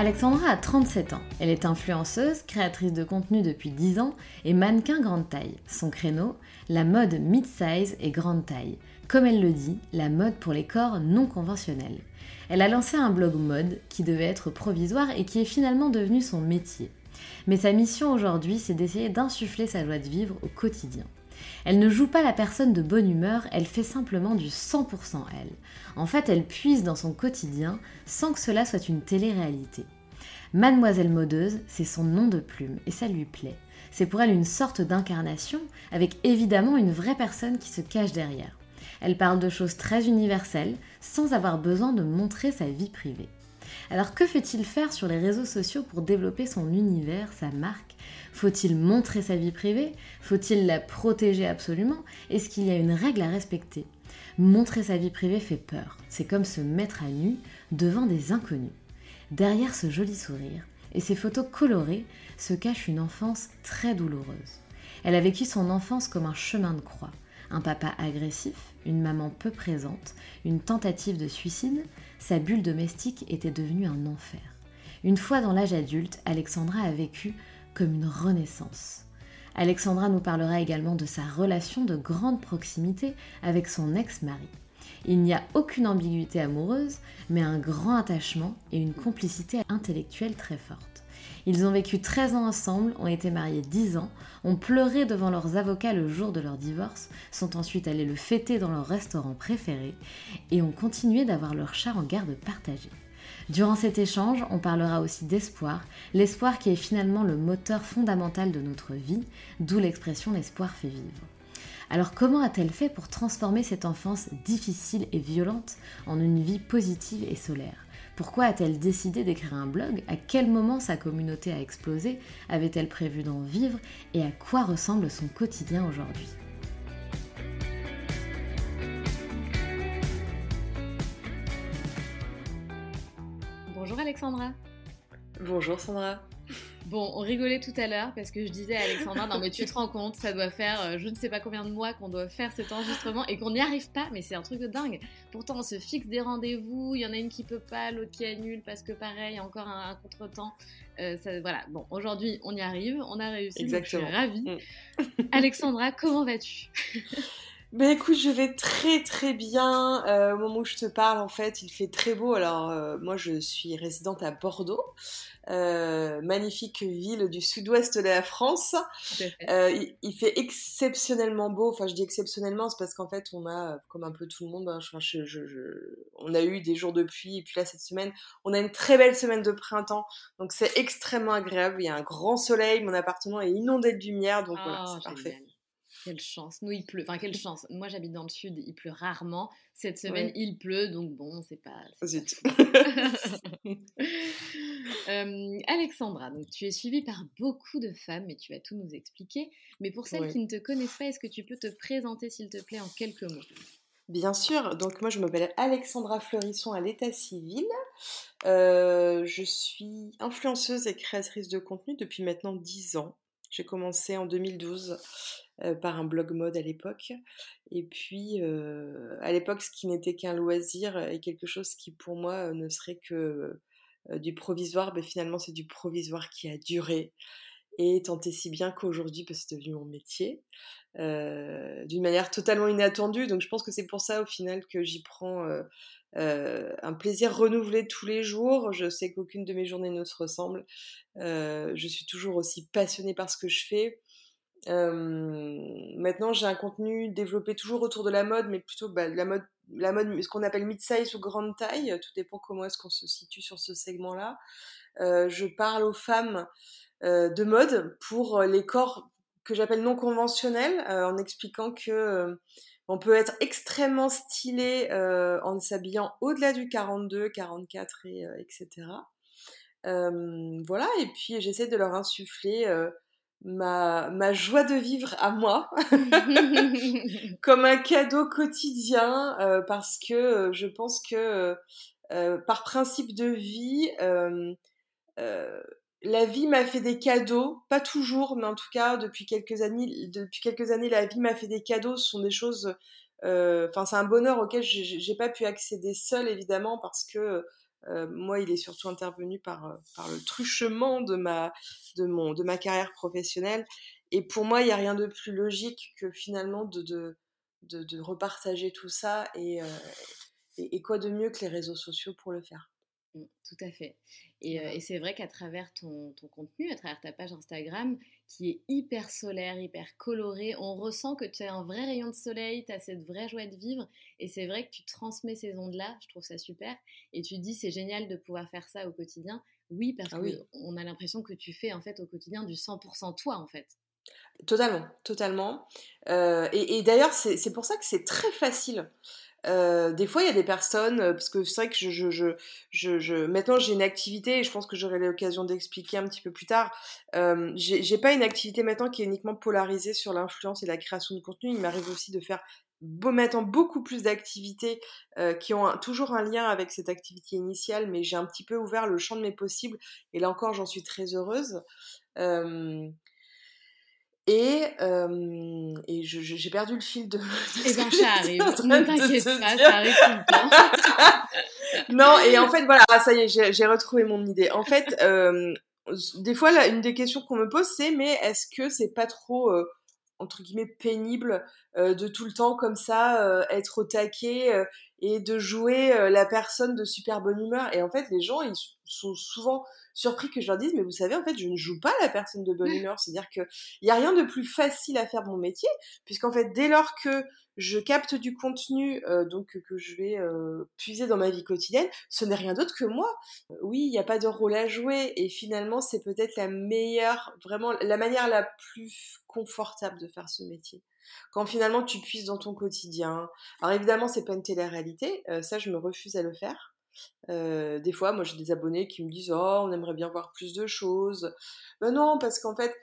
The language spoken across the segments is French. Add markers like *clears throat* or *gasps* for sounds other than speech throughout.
Alexandra a 37 ans. Elle est influenceuse, créatrice de contenu depuis 10 ans et mannequin grande taille. Son créneau, la mode mid-size et grande taille. Comme elle le dit, la mode pour les corps non conventionnels. Elle a lancé un blog mode qui devait être provisoire et qui est finalement devenu son métier. Mais sa mission aujourd'hui, c'est d'essayer d'insuffler sa joie de vivre au quotidien. Elle ne joue pas la personne de bonne humeur, elle fait simplement du 100% elle. En fait, elle puise dans son quotidien sans que cela soit une télé-réalité. Mademoiselle Modeuse, c'est son nom de plume et ça lui plaît. C'est pour elle une sorte d'incarnation, avec évidemment une vraie personne qui se cache derrière. Elle parle de choses très universelles sans avoir besoin de montrer sa vie privée. Alors que fait-il faire sur les réseaux sociaux pour développer son univers, sa marque? Faut-il montrer sa vie privée? Faut-il la protéger absolument? Est-ce qu'il y a une règle à respecter? Montrer sa vie privée fait peur. C'est comme se mettre à nu devant des inconnus. Derrière ce joli sourire et ces photos colorées se cache une enfance très douloureuse. Elle a vécu son enfance comme un chemin de croix. Un papa agressif, une maman peu présente, une tentative de suicide, sa bulle domestique était devenue un enfer. Une fois dans l'âge adulte, Alexandra a vécu comme une renaissance. Alexandra nous parlera également de sa relation de grande proximité avec son ex-mari. Il n'y a aucune ambiguïté amoureuse, mais un grand attachement et une complicité intellectuelle très forte. Ils ont vécu 13 ans ensemble, ont été mariés 10 ans, ont pleuré devant leurs avocats le jour de leur divorce, sont ensuite allés le fêter dans leur restaurant préféré et ont continué d'avoir leur chat en garde partagée. Durant cet échange, on parlera aussi d'espoir, l'espoir qui est finalement le moteur fondamental de notre vie, d'où l'expression l'espoir fait vivre. Alors comment a-t-elle fait pour transformer cette enfance difficile et violente en une vie positive et solaire? Pourquoi a-t-elle décidé d'écrire un blog? À quel moment sa communauté a explosé? Avait-elle prévu d'en vivre? Et à quoi ressemble son quotidien aujourd'hui? Bonjour Alexandra. Bonjour Sandra. Bon, on rigolait tout à l'heure parce que je disais à Alexandra, non mais tu te rends compte, ça doit faire euh, je ne sais pas combien de mois qu'on doit faire cet enregistrement et qu'on n'y arrive pas, mais c'est un truc de dingue. Pourtant, on se fixe des rendez-vous, il y en a une qui peut pas, l'autre qui annule parce que pareil, encore un, contretemps. Euh, voilà, bon, aujourd'hui on y arrive, on a réussi, Exactement. je suis ravie. Mm. Alexandra, comment vas-tu? *laughs* Ben écoute, je vais très très bien. Euh, au moment où je te parle, en fait, il fait très beau. Alors euh, moi, je suis résidente à Bordeaux, euh, magnifique ville du sud-ouest de la France. Il, il, fait exceptionnellement beau. Enfin, je dis exceptionnellement, c'est parce qu'en fait, on a, comme un peu tout le monde, hein, je, je, je, on a eu des jours de pluie. Et puis là, cette semaine, on a une très belle semaine de printemps. Donc c'est extrêmement agréable. Il y a un grand soleil. Mon appartement est inondé de lumière. Donc voilà, c'est parfait. Quelle chance. Nous, il pleut. Enfin, quelle chance. Moi, j'habite dans le sud, il pleut rarement. Cette semaine, il pleut, donc bon, c'est pas. Zut. *laughs* euh, Alexandra, donc tu es suivie par beaucoup de femmes, et tu vas tout nous expliquer. Mais pour celles qui ne te connaissent pas, est-ce que tu peux te présenter, s'il te plaît, en quelques mots? Bien sûr, donc moi je m'appelle Alexandra Fleurisson à l'état civil. Euh, je suis influenceuse et créatrice de contenu depuis maintenant 10 ans. J'ai commencé en 2012 euh, par un blog mode à l'époque. Et puis, euh, à l'époque, ce qui n'était qu'un loisir est quelque chose qui, pour moi, ne serait que du provisoire. Mais finalement, c'est du provisoire qui a duré. Et tant et si bien qu'aujourd'hui, bah, c'est devenu mon métier. d'une manière totalement inattendue. Donc, je pense que c'est pour ça, au final, que j'y prends un plaisir renouvelé tous les jours. Je sais qu'aucune de mes journées ne se ressemble. je suis toujours aussi passionnée par ce que je fais. maintenant, j'ai un contenu développé toujours autour de la mode, mais plutôt bah, la mode, la mode, ce qu'on appelle mid-size ou grande taille. Tout dépend comment est-ce qu'on se situe sur ce segment-là. je parle aux femmes de mode pour les corps que j'appelle non conventionnels, en expliquant que on peut être extrêmement stylé euh, en s'habillant au-delà du 42, 44 et etc. Euh, voilà, et puis j'essaie de leur insuffler euh, ma, ma, joie de vivre à moi *laughs* comme un cadeau quotidien parce que je pense que par principe de vie, la vie m'a fait des cadeaux, pas toujours, mais en tout cas depuis quelques années, depuis quelques années, la vie m'a fait des cadeaux. Ce sont des choses, euh, enfin c'est un bonheur auquel j'ai pas pu accéder seul évidemment parce que euh, moi il est surtout intervenu par par le truchement de ma de mon de ma carrière professionnelle. Et pour moi il n'y a rien de plus logique que finalement de de, de, repartager tout ça euh, et, et quoi de mieux que les réseaux sociaux pour le faire. Mmh, tout à fait. Et, c'est vrai qu'à travers ton, contenu, à travers ta page Instagram, qui est hyper solaire, hyper colorée, on ressent que tu as un vrai rayon de soleil, tu as cette vraie joie de vivre. Et c'est vrai que tu transmets ces ondes-là, je trouve ça super. Et tu dis, c'est génial de pouvoir faire ça au quotidien. Oui, parce ah qu'on a l'impression que tu fais en fait au quotidien du 100% toi en fait. Totalement, totalement. et d'ailleurs, c'est pour ça que c'est très facile des fois, il y a des personnes, parce que c'est vrai que je, je, je, maintenant j'ai une activité et je pense que j'aurai l'occasion d'expliquer un petit peu plus tard. J'ai pas une activité maintenant qui est uniquement polarisée sur l'influence et la création de contenu. Il m'arrive aussi de faire maintenant beaucoup plus d'activités qui ont toujours un lien avec cette activité initiale, mais j'ai un petit peu ouvert le champ de mes possibles et là encore, j'en suis très heureuse. Et, euh, et j'ai perdu le fil de. *laughs* Eh bien, ça arrive. Ne t'inquiète pas, ça arrive tout le temps. *laughs* non, et en fait, voilà, ah, ça y est, j'ai retrouvé mon idée. En fait, *laughs* euh, des fois, là, une des questions qu'on me pose, c'est mais est-ce que c'est pas trop. Euh, entre guillemets pénible de tout le temps comme ça être au taquet et de jouer la personne de super bonne humeur. Et en fait les gens ils sont souvent surpris que je leur dise mais vous savez en fait je ne joue pas la personne de bonne humeur. C'est à dire que il y a rien de plus facile à faire mon métier puisqu'en fait dès lors que je capte du contenu donc que je vais puiser dans ma vie quotidienne ce n'est rien d'autre que moi. Oui il n'y a pas de rôle à jouer et finalement c'est peut-être la meilleure vraiment la manière la plus confortable de faire ce métier. Quand finalement tu puisses dans ton quotidien. Alors évidemment, c'est pas une télé-réalité, euh, ça je me refuse à le faire. Euh, des fois, moi j'ai des abonnés qui me disent Oh, on aimerait bien voir plus de choses. Ben non, parce qu'en fait,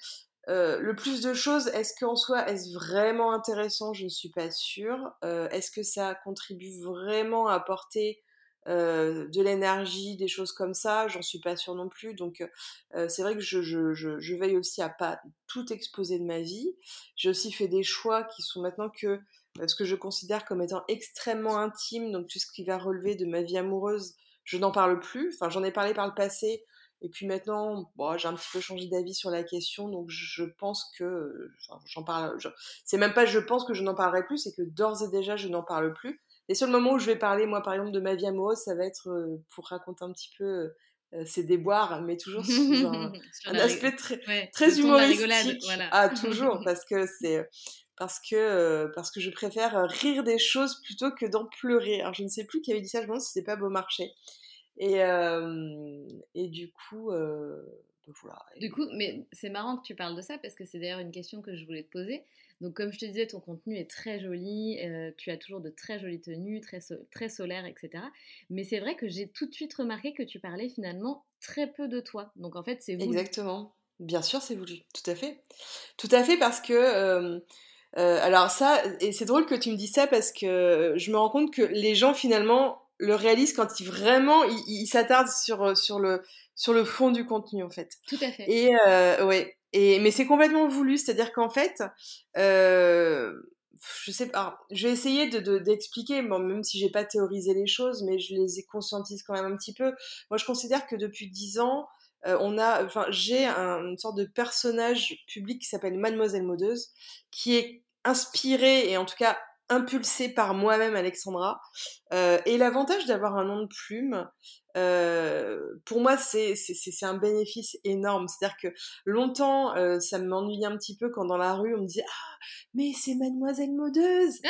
euh, le plus de choses, est-ce qu'en soi, est-ce vraiment intéressant? Je ne suis pas sûre. est-ce que ça contribue vraiment à apporter euh, de l'énergie, des choses comme ça, j'en suis pas sûre non plus. Donc euh, c'est vrai que je, veille aussi à pas tout exposer de ma vie. J'ai aussi fait des choix qui sont maintenant que euh, ce que je considère comme étant extrêmement intime, donc tout ce qui va relever de ma vie amoureuse, je n'en parle plus. Enfin, j'en ai parlé par le passé. Et puis maintenant, bon, j'ai un petit peu changé d'avis sur la question, donc je pense que j'en parle. C'est même pas je pense que je n'en parlerai plus, c'est que d'ores et déjà je n'en parle plus. Les seuls moments où je vais parler, moi, par exemple, de ma vie amoureuse, ça va être euh, pour raconter un petit peu euh, ces déboires, mais toujours sous *laughs* un, aspect très, très humoristique. Voilà. Ah, *laughs* toujours, parce que c'est parce que euh, parce que je préfère rire des choses plutôt que d'en pleurer. Alors je ne sais plus qui avait dit ça, je me demande si c'est pas Beaumarchais. Et et du coup Du coup, mais c'est marrant que tu parles de ça parce que c'est d'ailleurs une question que je voulais te poser. Donc, comme je te disais, ton contenu est très joli, euh, tu as toujours de très jolies tenues, très, très solaires, etc. Mais c'est vrai que j'ai tout de suite remarqué que tu parlais finalement très peu de toi. Donc, en fait, c'est voulu. Exactement. Bien sûr, c'est voulu. Tout à fait. Tout à fait parce que. Euh, euh, alors ça, et c'est drôle que tu me dis ça parce que je me rends compte que les gens finalement le réalisent quand ils vraiment ils s'attardent sur sur le sur le fond du contenu en fait. Tout à fait. Et euh, ouais. Et mais c'est complètement voulu, c'est-à-dire qu'en fait, euh, je sais pas, je vais essayer de d'expliquer, bon, même si j'ai pas théorisé les choses, mais je les ai conscientise quand même un petit peu. Moi, je considère que depuis dix ans, euh, on a, enfin, j'ai une sorte de personnage public qui s'appelle Mademoiselle Modeuse, qui est inspiré et en tout cas impulsé par moi-même Alexandra. Euh, et l'avantage d'avoir un nom de plume, euh, pour moi, c'est un bénéfice énorme. C'est-à-dire que longtemps, euh, ça m'ennuyait un petit peu quand dans la rue, on me disait Ah, mais c'est Mademoiselle Modeuse ah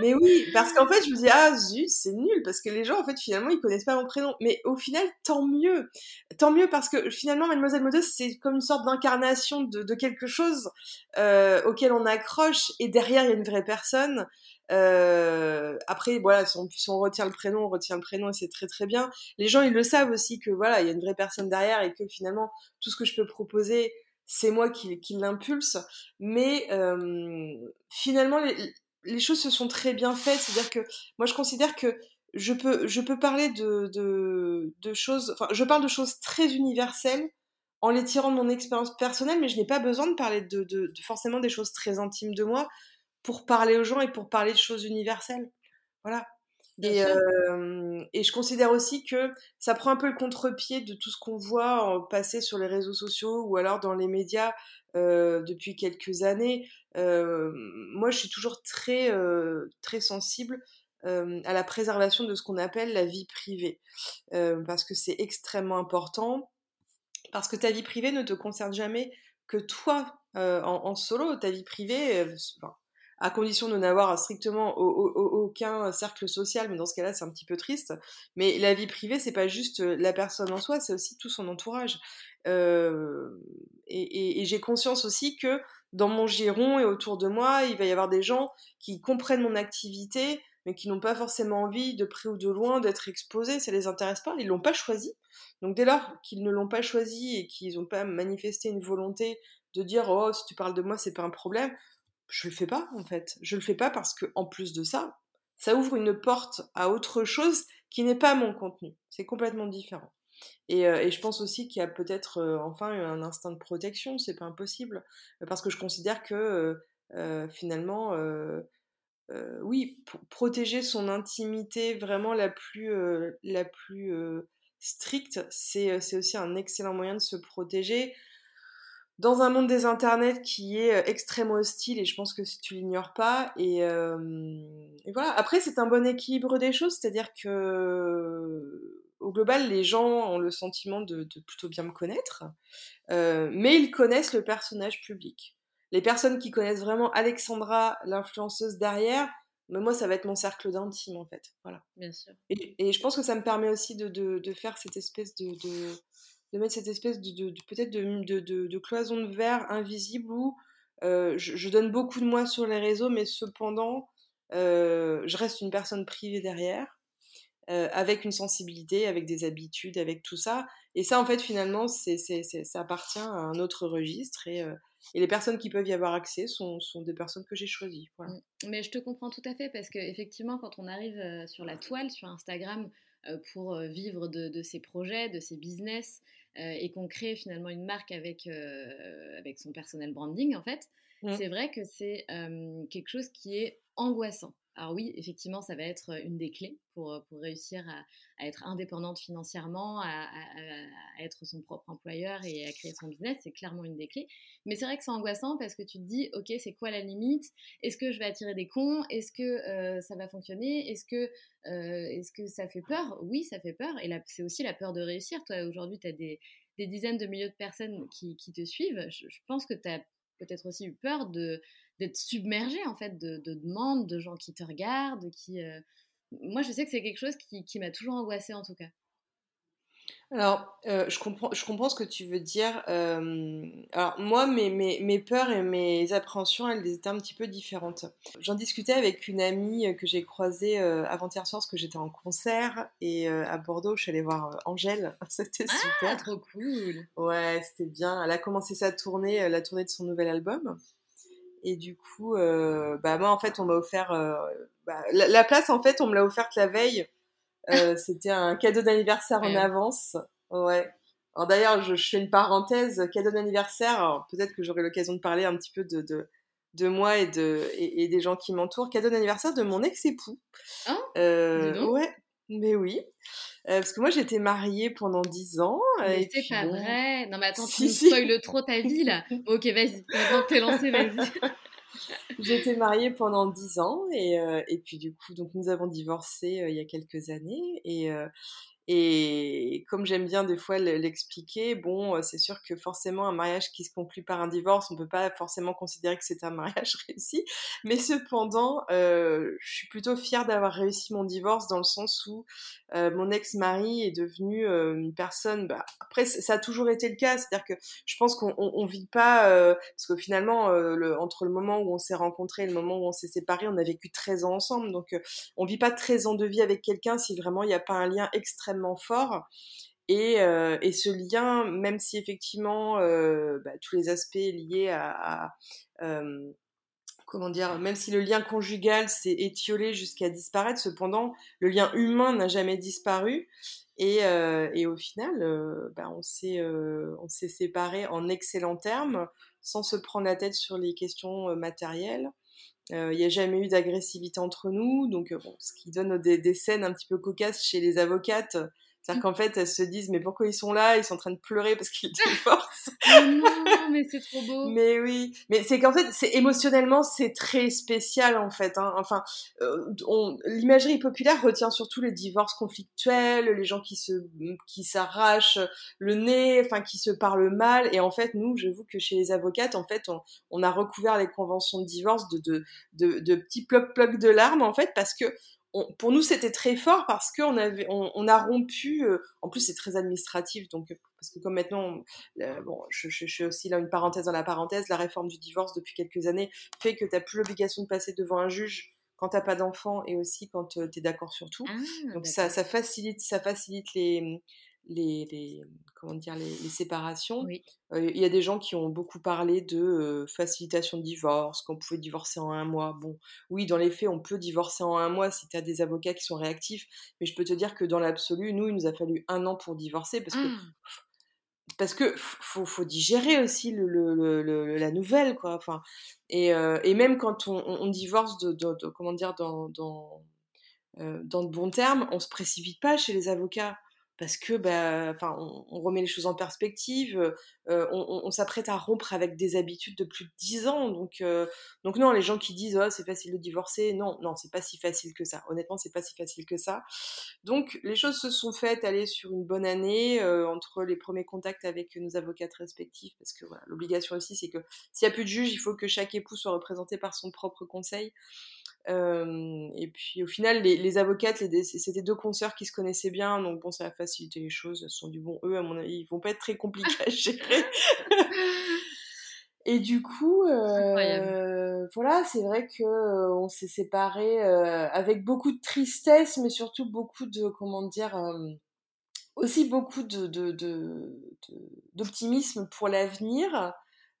mais oui, parce qu'en fait, je me dis, ah zut, c'est nul, parce que les gens, en fait, finalement, ils connaissent pas mon prénom. Mais au final, tant mieux. Tant mieux, parce que finalement, Mademoiselle Modeuse, c'est comme une sorte d'incarnation de, quelque chose euh, auquel on accroche, et derrière, il y a une vraie personne. Euh, après, voilà, si on, si on, retient le prénom, on retient le prénom et c'est très très bien. Les gens, ils le savent aussi que voilà, il y a une vraie personne derrière et que finalement, tout ce que je peux proposer, c'est moi qui, qui l'impulse. Mais euh, finalement, les, les, choses se sont très bien faites. C'est-à-dire que moi, je considère que je peux, je peux parler de, choses, enfin, je parle de choses très universelles en les tirant de mon expérience personnelle, mais je n'ai pas besoin de parler de, forcément des choses très intimes de moi pour parler aux gens et pour parler de choses universelles. Voilà. Et, euh, et, je considère aussi que ça prend un peu le contre-pied de tout ce qu'on voit passer sur les réseaux sociaux ou alors dans les médias euh, depuis quelques années. Euh, moi, je suis toujours très, très sensible à la préservation de ce qu'on appelle la vie privée, parce que c'est extrêmement important, parce que ta vie privée ne te concerne jamais que toi en, en, solo. Ta vie privée, enfin, à condition de n'avoir strictement aucun cercle social, mais dans ce cas-là, c'est un petit peu triste. Mais la vie privée, c'est pas juste euh, la personne en soi, c'est aussi tout son entourage. Euh, et, j'ai conscience aussi que dans mon giron et autour de moi, il va y avoir des gens qui comprennent mon activité, mais qui n'ont pas forcément envie, de près ou de loin, d'être exposés. Ça les intéresse pas, ils l'ont pas choisi. Donc dès lors qu'ils ne l'ont pas choisi et qu'ils n'ont pas manifesté une volonté de dire oh si tu parles de moi c'est pas un problème je le fais pas en fait. Je le fais pas parce que en plus de ça, ça ouvre une porte à autre chose qui n'est pas mon contenu. C'est complètement différent. Et, euh, je pense aussi qu'il y a peut-être euh, enfin un instinct de protection, c'est pas impossible, parce que je considère que euh, finalement, oui, protéger son intimité vraiment la plus, la plus stricte, c'est aussi un excellent moyen de se protéger dans un monde des internets qui est euh, extrêmement hostile et je pense que tu l'ignores pas et, euh, et, voilà. Après c'est un bon équilibre des choses c'est à dire que au global les gens ont le sentiment de, de plutôt bien me connaître euh, mais ils connaissent le personnage public. Les personnes qui connaissent vraiment Alexandra l'influenceuse derrière mais moi ça va être mon cercle d'intime en fait. Voilà. Bien sûr. Et, et, je pense que ça me permet aussi de, de, de faire cette espèce de de mettre cette espèce de, peut-être de, de, cloison de verre invisible où euh, je, donne beaucoup de moi sur les réseaux, mais cependant, euh, je reste une personne privée derrière, euh, avec une sensibilité, avec des habitudes, avec tout ça. Et ça, en fait, finalement, c'est, ça appartient à un autre registre. Et, et, les personnes qui peuvent y avoir accès sont, sont des personnes que j'ai choisies. Mmh. Mais je te comprends tout à fait, parce qu'effectivement, quand on arrive sur la toile, sur Instagram, pour vivre de, de, ses projets, de ses business, et qu'on crée finalement une marque avec, euh, avec son personnel branding, en fait, mmh. c'est vrai que c'est quelque chose qui est angoissant. Alors oui, effectivement, ça va être une des clés pour, réussir à, être indépendante financièrement, à, être son propre employeur et à créer son business. C'est clairement une des clés. Mais c'est vrai que c'est angoissant parce que tu te dis, OK, c'est quoi la limite? Est-ce que je vais attirer des cons? Est-ce que ça va fonctionner? Est-ce que, ça fait peur? Oui, ça fait peur. Et c'est aussi la peur de réussir. Toi, aujourd'hui, tu as des, dizaines de milliers de personnes qui, qui te suivent. Je, je pense que tu as peut-être aussi eu peur de d'être submergé en fait de, demandes, de gens qui te regardent, qui. Euh, moi, je sais que c'est quelque chose qui, qui m'a toujours angoissée en tout cas. Alors, euh, je, comprends, je comprends ce que tu veux dire. Euh, alors, moi, mes, mes, mes, peurs et mes appréhensions, elles étaient un petit peu différentes. J'en discutais avec une amie que j'ai croisée euh, avant-hier soir, parce que j'étais en concert, et à Bordeaux, je suis allée voir Angèle. *laughs* C'était ah, super. trop cool. Ouais, c'était bien. Elle a commencé sa tournée, la tournée de son nouvel album. Et du coup, bah, moi, en fait, on m'a offert... Bah, la, la, place, en fait, on me l'a offerte la veille euh, c'était un cadeau d'anniversaire en avance. Ouais. Alors d'ailleurs, je, fais une parenthèse, cadeau d'anniversaire. Peut-être que j'aurai l'occasion de parler un petit peu de, de, de moi et, de, et, des gens qui m'entourent. Cadeau d'anniversaire de mon ex-époux. Ah, euh, ouais, mais oui. Euh, parce que moi, j'étais mariée pendant 10 ans. Mais c'est pas vrai. Non, mais attends, *laughs* tu me spoiles trop ta vie, là. *laughs* ok, vas-y. Maintenant t'es lancé, vas-y. *laughs* Été mariée pendant dix ans et, euh, et, puis du coup, donc nous avons divorcé euh, il y a quelques années et, euh, et comme j'aime bien des fois l'expliquer, bon, euh, c'est sûr que forcément un mariage qui se conclut par un divorce, on peut pas forcément considérer que c'est un *laughs* mariage réussi. Mais cependant, euh, je suis plutôt fière d'avoir réussi mon divorce dans le sens où euh, mon ex-mari est devenu une personne. Bah, après, ça a toujours été le cas, c'est-à-dire que je pense qu'on on, vit pas parce que finalement, le, entre le moment où on s'est rencontrés et le moment où on s'est séparés, on a vécu 13 ans ensemble, donc on vit pas 13 ans de vie avec quelqu'un si vraiment il n'y a pas un lien extrêmement fort. Et, euh, et, ce lien, même si effectivement euh, bah, tous les aspects liés à, euh, comment dire, même si le lien conjugal s'est étiolé jusqu'à disparaître, cependant le lien humain n'a jamais disparu. Et, et au final, bah, on s'est on s'est séparés en excellents termes, sans se prendre la tête sur les questions matérielles. Il n'y a jamais eu d'agressivité entre nous, donc bon, ce qui donne des, des, scènes un petit peu cocasses chez les avocates c'est-à-dire qu'en fait, elles se disent, mais pourquoi ils sont là? Ils sont en train de pleurer parce qu'ils *laughs* divorcent. non, mais c'est trop beau. mais oui, mais c'est qu'en fait, c'est émotionnellement, c'est très spécial en fait. Hein. Enfin, euh, l'imagerie populaire retient surtout les divorces conflictuels, les gens qui se, qui s'arrachent le nez, enfin, qui se parlent mal. Et en fait, nous, j'avoue que chez les avocates, en fait, on, on a recouvert les conventions de divorce de, de, de, de petits ploc-ploc de larmes en fait, parce que pour nous, c'était très fort parce qu'on avait, on, a rompu. Euh, en plus, c'est très administratif, donc parce que comme maintenant, bon, je, je, je, aussi là une parenthèse dans la parenthèse, la réforme du divorce depuis quelques années fait que tu n'as plus l'obligation de passer devant un juge quand t'as pas d'enfant et aussi quand euh, tu es d'accord sur tout. Ah, donc ça, ça facilite, ça facilite les, les, comment dire, les, séparations. Euh, il y a des gens qui ont beaucoup parlé de euh, facilitation de divorce, qu'on pouvait divorcer en un mois. Bon, oui, dans les faits, on peut divorcer en un mois si tu as des avocats qui sont réactifs, mais je peux te dire que dans l'absolu, nous, il nous a fallu un an pour divorcer parce que. Ah. Parce que faut, faut digérer aussi le, le, la nouvelle, quoi. Enfin, et, euh, et même quand on, on divorce de, de, comment dire, dans, dans, dans de bons termes, on se précipite pas chez les avocats parce que bah, on, remet les choses en perspective, on, s'apprête à rompre avec des habitudes de plus de 10 ans. Donc, donc non, les gens qui disent oh, c'est facile de divorcer, non, non, c'est pas si facile que ça. Honnêtement, c'est pas si facile que ça. Donc les choses se sont faites aller sur une bonne année entre les premiers contacts avec nos avocates respectifs, parce que l'obligation aussi, c'est que s'il n'y a plus de juge, il faut que chaque époux soit représenté par son propre conseil. Et puis au final, les, les avocates, c'était deux consoeurs qui se connaissaient bien, donc bon, ça a facilité les choses. Sont du bon, eux, à mon avis, ils vont pas être très compliqués à *laughs* gérer. et du coup, euh, voilà, c'est vrai que euh, on s'est séparés euh, avec beaucoup de tristesse, mais surtout beaucoup de, comment dire, aussi beaucoup de, d'optimisme de, de, pour l'avenir.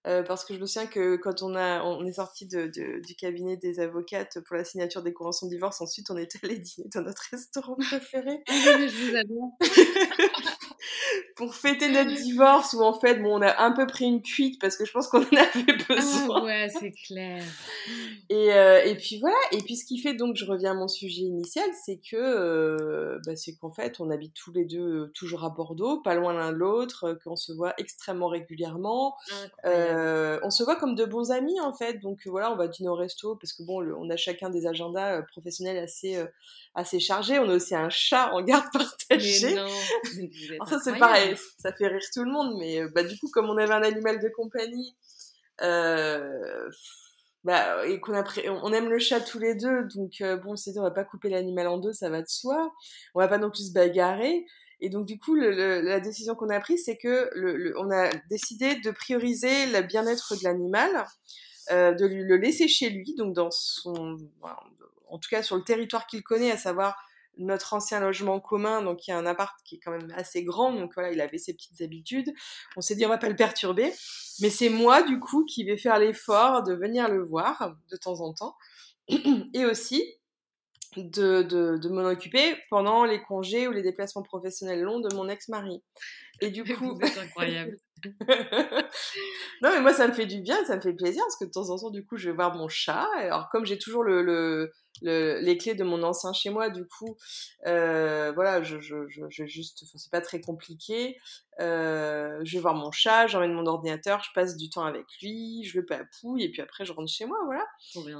Euh, parce que je me souviens que quand on, a, on est sorti de, du cabinet des avocates pour la signature des conventions de divorce, ensuite on est allé dîner dans notre restaurant préféré. Ah je vous adore. *laughs* *laughs* pour fêter notre divorce, où en fait, bon, on a un peu pris une cuite parce que je pense qu'on en *laughs* avait besoin. Ah ouais, c'est clair. Et, euh, et puis voilà, et puis ce qui fait donc, je reviens à mon sujet initial, c'est que, euh, bah, c'est qu'en fait, on habite tous les deux toujours à Bordeaux, pas loin l'un de l'autre, qu'on se voit extrêmement régulièrement. Euh, on se voit comme de bons amis en fait, donc voilà, on va dîner au resto parce que bon, on a chacun des agendas euh, professionnels assez euh, assez chargés. On a aussi un chat en *laughs* garde partagée. Ça c'est pareil, ça fait rire tout le monde, mais bah du coup comme on avait un animal de compagnie. Bah, et qu'on on aime le chat tous les deux, donc bon, c'est on va pas couper l'animal en deux, ça va de soi. On va pas non plus se bagarrer. Et donc, du coup, la décision qu'on a prise, c'est que le, on a décidé de prioriser le bien-être de l'animal, euh, de le laisser chez lui, donc dans son, en tout cas sur le territoire qu'il connaît, à savoir notre ancien logement commun, donc il y a un appart qui est quand même assez grand, donc voilà, il avait ses petites habitudes. On s'est dit on va pas le perturber, mais c'est moi du coup qui vais faire l'effort de venir le voir de temps en temps, *clears throat* et aussi de, de, de m'en occuper pendant les congés ou les déplacements professionnels longs de mon ex-mari. Et du *laughs* coup, c'est incroyable. *laughs* non mais moi ça me fait du bien, ça me fait plaisir parce que de temps en temps du coup je vais voir mon chat. Alors comme j'ai toujours le, le, les clés de mon ancien chez moi, du coup euh, voilà je, je, je, juste, c'est pas très compliqué. Euh, je vais voir mon chat, j'emmène mon ordinateur, je passe du temps avec lui, je le papouille et puis après je rentre chez moi, voilà.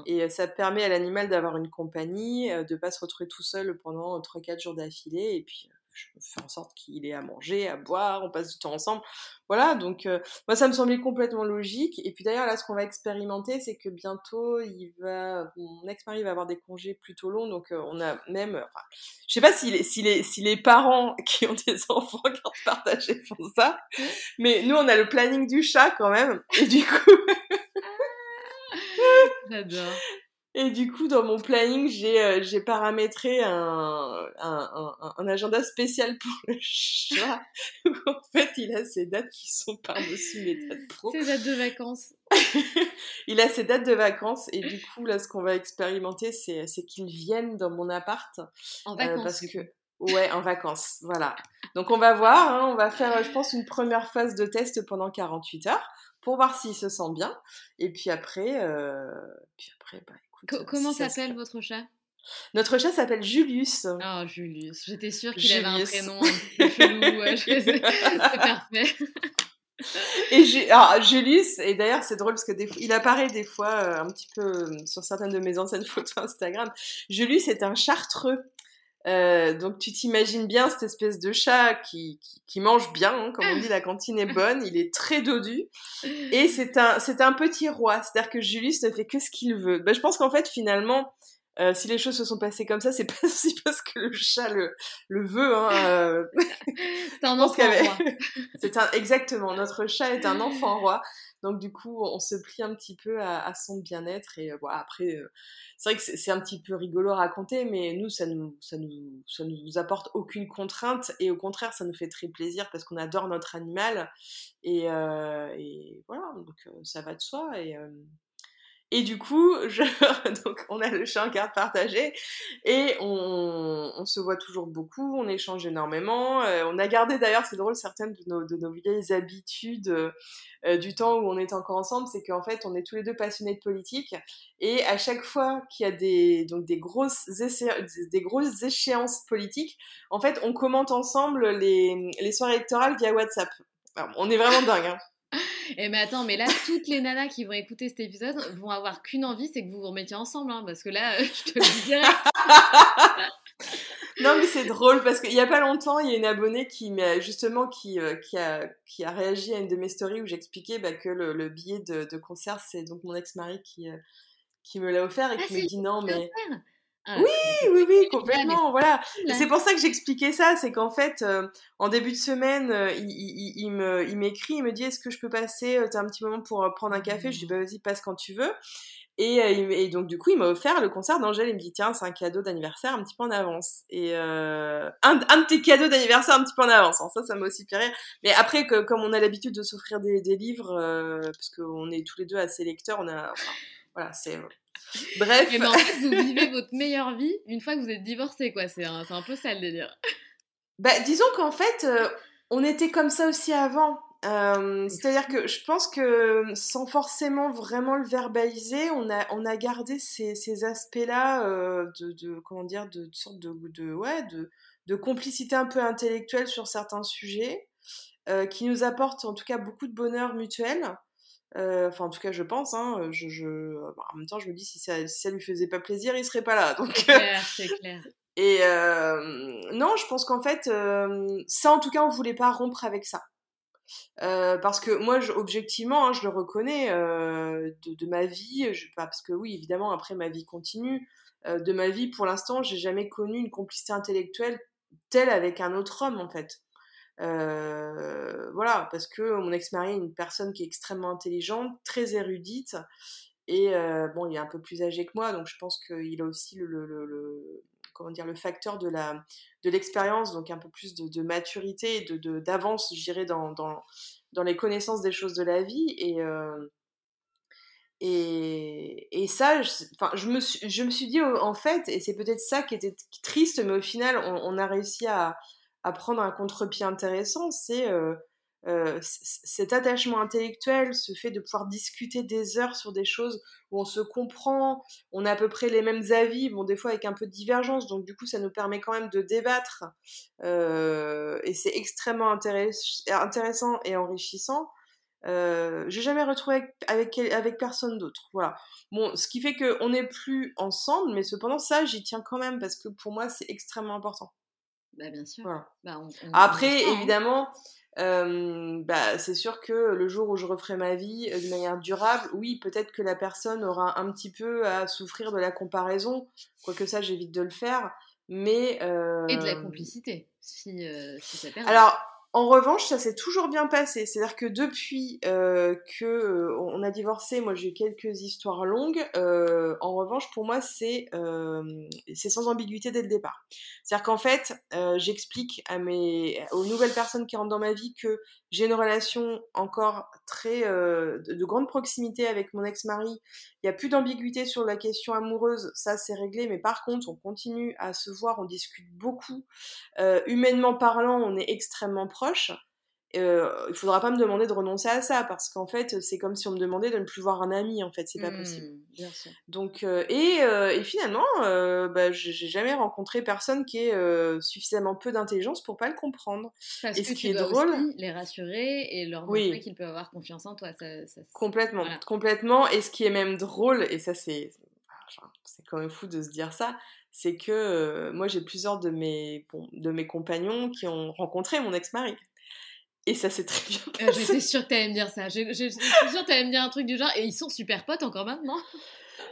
Et euh, ça permet à l'animal d'avoir une compagnie, de pas se retrouver tout seul pendant 3-4 jours d'affilée et puis je fais en sorte qu'il ait à manger, à boire, on passe du temps ensemble. Voilà, donc euh, moi ça me semblait complètement logique. Et puis d'ailleurs là, ce qu'on va expérimenter, c'est que bientôt, mon ex-mari va avoir des congés plutôt longs, donc euh, on a même, enfin, je sais pas si les, parents *laughs* qui ont des enfants garde partagés font ça, mais nous on a le planning du chat quand même, et du coup. J'adore. Et du coup, dans mon planning, j'ai euh, j'ai paramétré un, un, un, un, agenda spécial pour le *laughs* chat. en fait, il a ses dates qui sont par-dessus mes dates pro. Ses dates de vacances. *laughs* il a ses dates de vacances. Et du coup, là, ce qu'on va expérimenter, c'est qu'il vienne dans mon appart. En vacances. Euh, parce que... Ouais, en vacances, voilà. Donc on va voir, hein, on va faire, je pense, une première phase de test pendant 48 heures pour voir s'il se sent bien. Et puis après, euh... puis après, bah, comment s'appelle votre chat? Notre chat s'appelle Julius. Oh, Julius. J'étais sûre qu'il avait un prénom un peu chelou. c'est parfait. *laughs* Et alors, Julius, et d'ailleurs c'est drôle parce que des... il apparaît des fois euh, un petit peu euh, sur certaines de mes anciennes photos Instagram. Julius est un chartreux. Euh, donc tu t'imagines bien cette espèce de chat qui, qui, mange bien, hein, comme on dit, la cantine est bonne, il est très dodu, et *laughs* c'est un, c'est un petit roi, c'est-à-dire que Julius ne fait que ce qu'il veut. Ben, je pense qu'en fait finalement, euh, si les choses se sont passées comme ça, c'est *laughs* pas aussi parce que le chat le, le veut. Hein, euh... c'est un enfant roi. *laughs* c'est un, exactement, notre chat est un enfant roi. Donc du coup, on se plie un petit peu à, son bien-être et voilà. Euh, après, euh, c'est vrai que c'est un petit peu rigolo à raconter, mais nous, ça nous, ça nous, ça nous apporte aucune contrainte et au contraire, ça nous fait très plaisir parce qu'on adore notre animal et, euh, et voilà. Donc ça va de soi et et du coup, *laughs* donc on a le chat en carte partagée et on, se voit toujours beaucoup, on échange énormément. Euh, on a gardé d'ailleurs, c'est drôle, certaines de nos, de nos vieilles habitudes euh, du temps où on était encore ensemble, c'est qu'en fait on est tous les deux passionnés de politique et à chaque fois qu'il y a des, donc des, grosses des grosses échéances politiques, en fait on commente ensemble les, les soirées électorales via WhatsApp. on est vraiment dingue. Hein. Et mais attends, mais là, toutes les nanas qui vont écouter cet épisode vont avoir qu'une envie, c'est que vous vous remettiez ensemble, hein, parce que là, *laughs* je te le dis direct. non, mais c'est drôle parce qu'il y a pas longtemps, il y a une abonnée qui justement qui, euh, qui, a, qui a réagi à une de mes stories où j'expliquais bah, que le, billet de, de concert, c'est donc mon ex-mari qui, euh, qui me l'a offert et ah, qui me dit non, mais. Ah, oui, oui, oui, complètement, voilà. C'est pour ça que j'expliquais ça, c'est qu'en fait, euh, en début de semaine, euh, il, il, il, me, il m'écrit, il me dit, est-ce que je peux passer, euh, t'as un petit moment pour prendre un café? Je dis, bah vas-y, passe quand tu veux. Et, et, donc du coup, il m'a offert le concert d'Angèle. Il me dit tiens, c'est un cadeau d'anniversaire un petit peu en avance. Et un, un, de tes cadeaux d'anniversaire un petit peu en avance. ça, ça m'a aussi fait rire. Mais après, que, comme on a l'habitude de s'offrir des, des livres, parce qu'on est tous les deux assez lecteurs, on a, voilà, c'est Bref. Ben, en fait, vous *laughs* vivez votre meilleure vie une fois que vous êtes divorcé, quoi. C'est un, un, peu ça le délire. Bah, disons qu'en fait, euh, on était comme ça aussi avant. Euh, c'est-à-dire que je pense que sans forcément vraiment le verbaliser, on a, on a gardé ces, ces aspects-là euh, de, de, comment dire, de, de sorte de, de, ouais, de, de complicité un peu intellectuelle sur certains sujets, qui nous apportent en tout cas beaucoup de bonheur mutuel. Euh, enfin, en tout cas, je pense. Hein, je, je... Bah, en même temps, je me dis si ça, si ça lui faisait pas plaisir, il serait pas là. Donc. C'est clair, c'est clair. *laughs* Et euh, non, je pense qu'en fait, euh, ça, en tout cas, on voulait pas rompre avec ça. Euh, parce que moi, je, objectivement, hein, je le reconnais de, de, ma vie, je, parce que oui, évidemment, après ma vie continue. de ma vie, pour l'instant, j'ai jamais connu une complicité intellectuelle tel avec un autre homme en fait. Voilà, parce que mon ex-mari est une personne qui est extrêmement intelligente, très érudite, et bon, il est un peu plus âgé que moi, donc je pense qu'il a aussi le, comment dire, le facteur de la de l'expérience, donc un peu plus de, maturité, de d'avance, je dirais, dans, dans, les connaissances des choses de la vie. Et, et, et, ça, je, je, me suis, je me suis dit, en fait, et c'est peut-être ça qui était triste, mais au final, on, a réussi à, à, prendre un contre-pied intéressant, c'est euh, euh, cet attachement intellectuel, ce fait de pouvoir discuter des heures sur des choses où on se comprend, on a à peu près les mêmes avis, bon, des fois avec un peu de divergence, donc du coup, ça nous permet quand même de débattre, euh, et c'est extrêmement intéressant et enrichissant. Euh, j'ai jamais retrouvé avec, avec, personne d'autre. Voilà. Bon, ce qui fait qu'on n'est plus ensemble, mais cependant, ça, j'y tiens quand même parce que pour moi, c'est extrêmement important. Bah, bien sûr. Bah, Après, hein. évidemment, euh, bah, c'est sûr que le jour où je referai ma vie euh, de manière durable, oui, peut-être que la personne aura un petit peu à souffrir de la comparaison, quoique ça, j'évite de le faire. Mais, Et de la complicité, si, si ça perd. Alors, en revanche, ça s'est toujours bien passé. C'est-à-dire que depuis euh, que euh, on a divorcé, moi j'ai quelques histoires longues. Euh, en revanche, pour moi, c'est sans ambiguïté dès le départ. C'est-à-dire qu'en fait, j'explique aux nouvelles personnes qui rentrent dans ma vie que j'ai une relation encore très de, de, grande proximité avec mon ex-mari. Il n'y a plus d'ambiguïté sur la question amoureuse, ça c'est réglé. Mais par contre, on continue à se voir, on discute beaucoup. humainement parlant, on est extrêmement proche, euh, il faudra pas me demander de renoncer à ça parce qu'en fait c'est comme si on me demandait de ne plus voir un ami en fait c'est pas possible. mmh, donc euh, et, euh, et, finalement euh, bah, j'ai jamais rencontré personne qui ait suffisamment peu d'intelligence pour pas le comprendre. Parce et ce qui est drôle les rassurer et leur montrer qu'ils peuvent avoir confiance en toi complètement complètement. Et ce qui est même drôle et ça c'est c'est quand même fou de se dire ça c'est que moi j'ai plusieurs de mes, de mes compagnons qui ont rencontré mon ex-mari. Et ça s'est très bien passé. J'étais sûre que t'allais me dire ça. J'étais sûre que t'allais me dire un truc du genre. Et ils sont super potes encore maintenant.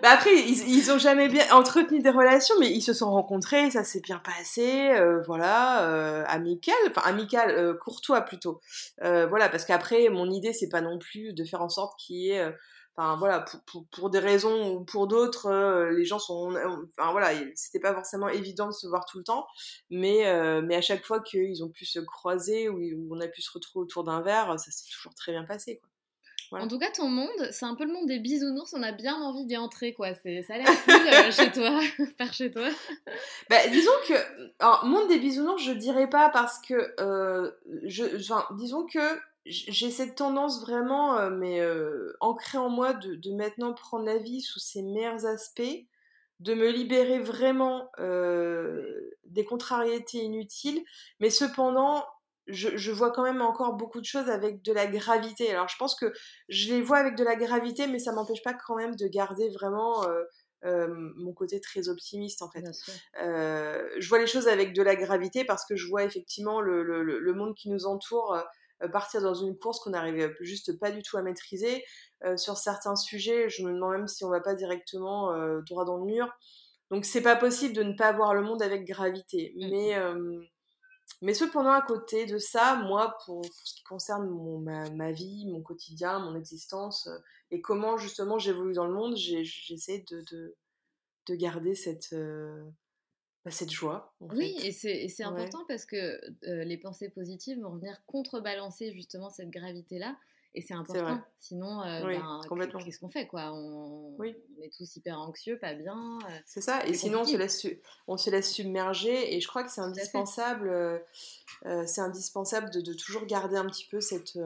Bah après, ils, ils ont jamais bien entretenu des relations, mais ils se sont rencontrés, ça s'est bien passé, voilà, euh, amical, enfin amical, courtois plutôt. voilà, parce qu'après, mon idée, c'est pas non plus de faire en sorte qu'il y ait Enfin voilà, pour, pour, des raisons ou pour d'autres, euh, les gens sont, enfin voilà, c'était pas forcément évident de se voir tout le temps, mais euh, mais à chaque fois qu'ils ont pu se croiser ou, on a pu se retrouver autour d'un verre, ça s'est toujours très bien passé quoi. En tout cas, ton monde, c'est un peu le monde des bisounours. On a bien envie d'y entrer, quoi. C'est, ça a l'air cool euh, *laughs* chez toi, *laughs* par chez toi. Bah, disons que, alors, monde des bisounours, je dirais pas parce que, je, enfin, disons que j'ai cette tendance vraiment, euh, mais euh, ancrée en moi, de, de, maintenant prendre la vie sous ses meilleurs aspects, de me libérer vraiment euh, des contrariétés inutiles, mais cependant, je, je, vois quand même encore beaucoup de choses avec de la gravité. Alors je pense que je les vois avec de la gravité, mais ça m'empêche pas quand même de garder vraiment mon côté très optimiste en fait. je vois les choses avec de la gravité parce que je vois effectivement le, le, le monde qui nous entoure partir dans une course qu'on n'arrivait juste pas du tout à maîtriser. Euh, sur certains sujets, je me demande même si on va pas directement euh, droit dans le mur. Donc c'est pas possible de ne pas voir le monde avec gravité. Mmh. Mais, mais cependant, à côté de ça, moi, pour, ce qui concerne mon, ma, vie, mon quotidien, mon existence, et comment justement j'évolue dans le monde, j'essaie de, de, de, garder cette, bah, cette joie. oui, et c'est important parce que les pensées positives vont venir contrebalancer justement cette gravité-là. Et c'est important. Sinon, ben, qu'est-ce qu'on fait quoi? On... est tous hyper anxieux, pas bien. c'est ça. Et sinon, on se, laisse, on se laisse submerger. Et je crois que c'est indispensable, c'est indispensable de, de, toujours garder un petit peu cette,